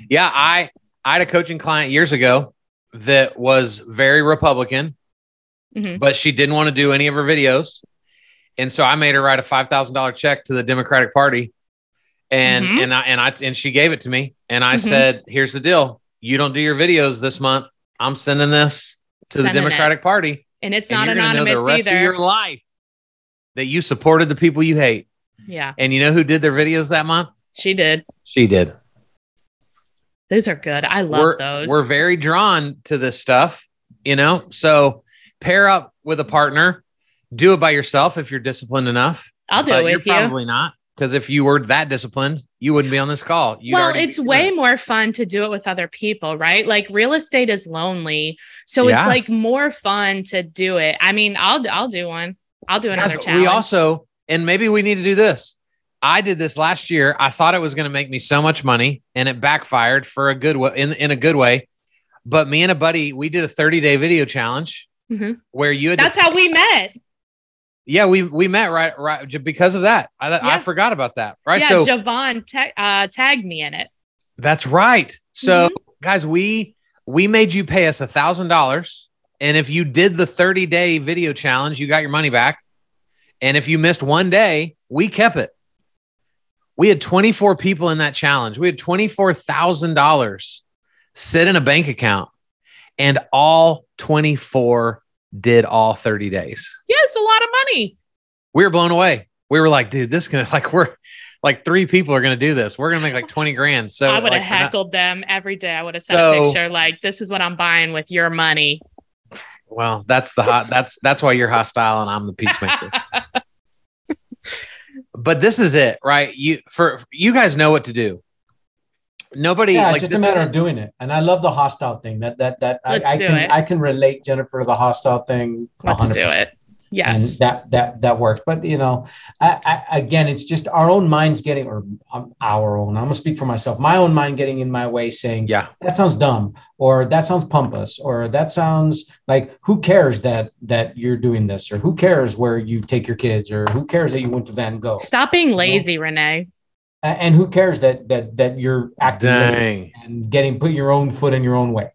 Yeah. I, I had a coaching client years ago that was very Republican, mm-hmm. but she didn't want to do any of her videos. And so I made her write a five thousand dollar check to the Democratic Party, and mm-hmm. and I and I and she gave it to me, and I mm-hmm. said, "Here's the deal: you don't do your videos this month. I'm sending this to sending the Democratic it. Party, and it's not and anonymous know the rest either. Of your life that you supported the people you hate. Yeah. And you know who did their videos that month? She did. She did. Those are good. I love we're, those. We're very drawn to this stuff, you know. So pair up with a partner do it by yourself if you're disciplined enough. I'll do it with you're Probably not. Because if you were that disciplined, you wouldn't be on this call. You'd well, it's way it. more fun to do it with other people, right? Like real estate is lonely, so yeah. it's like more fun to do it. I mean, I'll I'll do one. I'll do another challenge. We also, and maybe we need to do this. I did this last year. I thought it was going to make me so much money, and it backfired for a good way. In in a good way. But me and a buddy, we did a 30 day video challenge mm-hmm. where you had. That's to, how we met. Yeah, we we met right right because of that. I, yeah. I forgot about that. Right. Yeah, so Javon ta- uh, tagged me in it. That's right. So mm-hmm. guys, we we made you pay us a thousand dollars, and if you did the 30 day video challenge, you got your money back. And if you missed one day, we kept it. We had 24 people in that challenge. We had $24,000 sit in a bank account, and all 24 did all 30 days. Yes, a lot of money. We were blown away. We were like, dude, this is gonna *laughs* like we're like three people are gonna do this. We're gonna make like 20 grand. So I would have like, heckled not... them every day. I would have sent so, a picture like, this is what I'm buying with your money. Well, that's the hot that's that's why you're hostile and I'm the peacemaker. *laughs* but this is it, right? You for you guys know what to do nobody yeah, like, it's just a matter of doing it. And i love the hostile thing. That that that I, I can it. i can relate jennifer to the hostile thing 100%. let's do it. Yes. And that that that works. But you know I, I, again it's just our own minds getting or um, our own i'm gonna speak for myself my own mind getting in my way saying yeah. That sounds dumb or that sounds pompous or that sounds like who cares that that you're doing this or who cares where you take your kids or who cares that you went to van gogh? Stop being lazy you know? renee and who cares that that that you're acting and getting put your own foot in your own way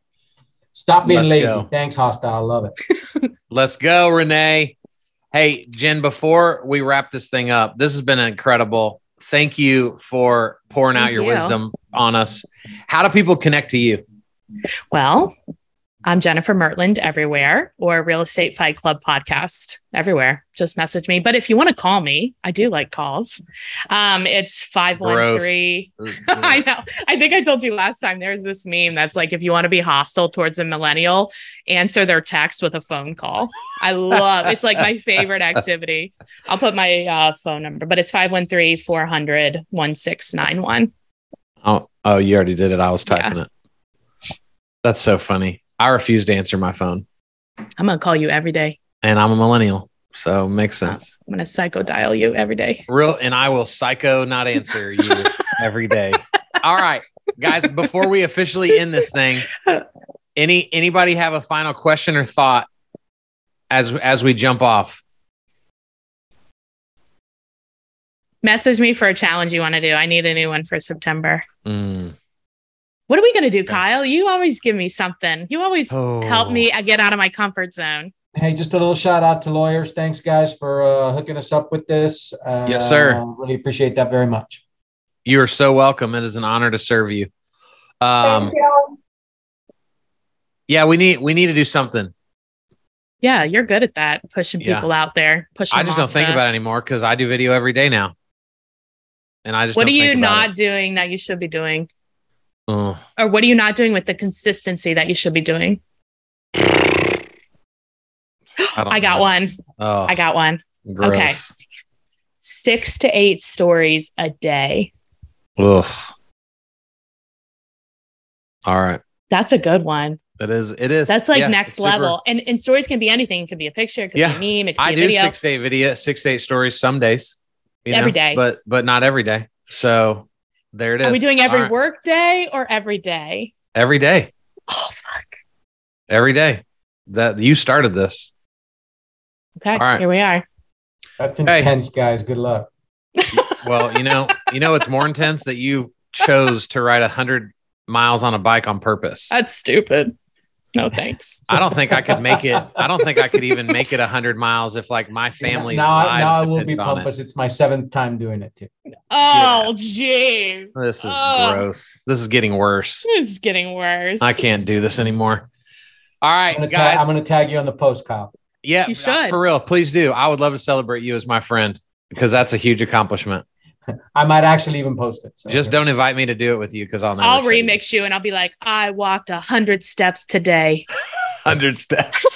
stop being Let's lazy go. thanks hostile i love it *laughs* Let's go, Renee. Hey, Jen, before we wrap this thing up, this has been incredible. Thank you for pouring Thank out your you. wisdom on us. How do people connect to you? Well, I'm Jennifer Murtland everywhere or Real Estate Fight Club podcast everywhere. Just message me. But if you want to call me, I do like calls. Um, it's 513. *laughs* I know. I think I told you last time there's this meme that's like if you want to be hostile towards a millennial, answer their text with a phone call. I love it's like my favorite *laughs* activity. I'll put my uh, phone number, but it's 513 400 1691. Oh, oh, you already did it. I was typing yeah. it. That's so funny. I refuse to answer my phone. I'm gonna call you every day. And I'm a millennial, so makes sense. I'm gonna psycho dial you every day. Real, and I will psycho not answer you *laughs* every day. All right, guys. Before we officially end this thing, any anybody have a final question or thought as as we jump off? Message me for a challenge you want to do. I need a new one for September. Mm. What are we going to do, Kyle? You always give me something. You always oh. help me oh. get out of my comfort zone. Hey, just a little shout out to lawyers. Thanks, guys, for uh, hooking us up with this. Uh, yes, sir. Really appreciate that very much. You are so welcome. It is an honor to serve you. Um, you. Yeah, we need we need to do something. Yeah, you're good at that, pushing people out there. Pushing. I just don't think about it anymore because I do video every day now, and I just. What are you not it. doing that you should be doing? Uh, or what are you not doing with the consistency that you should be doing? I, *gasps* I got know. one. Oh, I got one. Gross. Okay. Six to eight stories a day. Ugh. All right. That's a good one. It is. It is. That's like next level. And and stories can be anything. It could be a picture. It could yeah. be a meme. It could I be a do video. six day video, six to eight stories some days. Every know, day, but but not every day. So there it is. Are we doing every right. work day or every day? Every day. Oh fuck. Every day. That you started this. Okay. All right. Here we are. That's intense, hey. guys. Good luck. *laughs* well, you know, you know it's more intense that you chose to ride a hundred miles on a bike on purpose. That's stupid. No thanks. I don't think I could make it. I don't think I could even make it hundred miles if like my family's now, lives now I will be pompous. It. It's my seventh time doing it too. Oh jeez. Yeah. This is oh. gross. This is getting worse. It's getting worse. I can't do this anymore. All right, I'm guys. Ta- I'm going to tag you on the post, Kyle. Yeah, you should. for real. Please do. I would love to celebrate you as my friend because that's a huge accomplishment. I might actually even post it. So. Just don't invite me to do it with you because I'll I'll remix you and I'll be like, I walked a hundred steps today. *laughs* Hundred steps.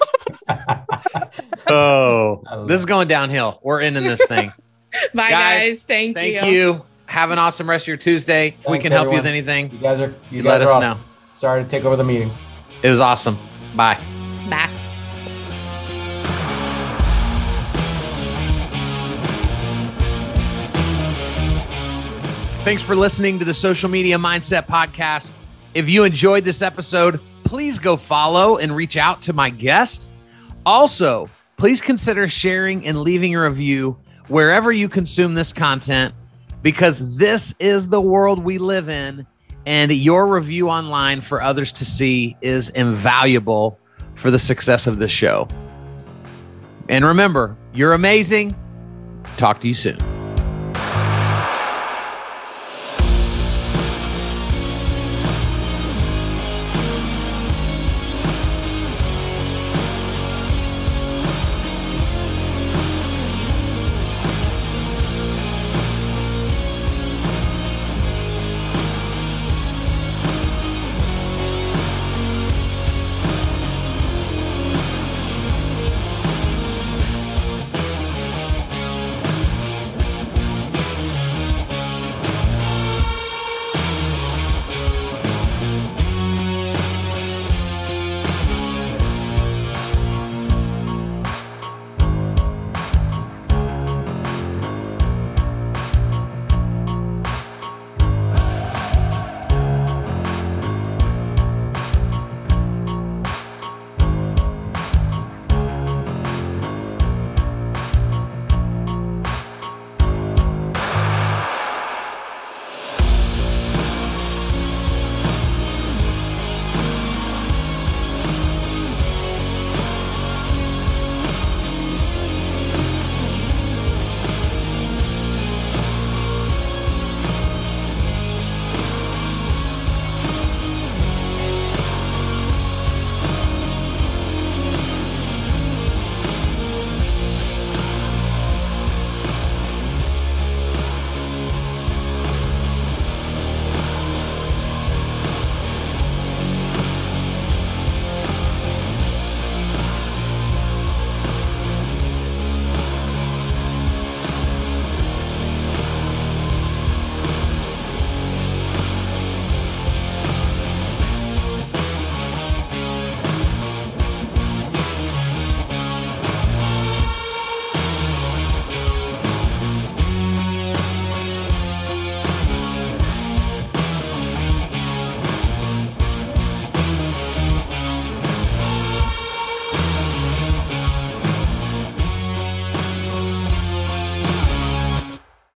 *laughs* oh, this is going downhill. We're ending this thing. *laughs* Bye, guys. guys. Thank, thank you. Thank you. Have an awesome rest of your Tuesday. If Thanks, we can help everyone. you with anything, you guys are. You, guys let us awesome. know. Sorry to take over the meeting. It was awesome. Bye. Bye. Thanks for listening to the Social Media Mindset Podcast. If you enjoyed this episode, please go follow and reach out to my guest. Also, please consider sharing and leaving a review wherever you consume this content because this is the world we live in. And your review online for others to see is invaluable for the success of this show. And remember, you're amazing. Talk to you soon.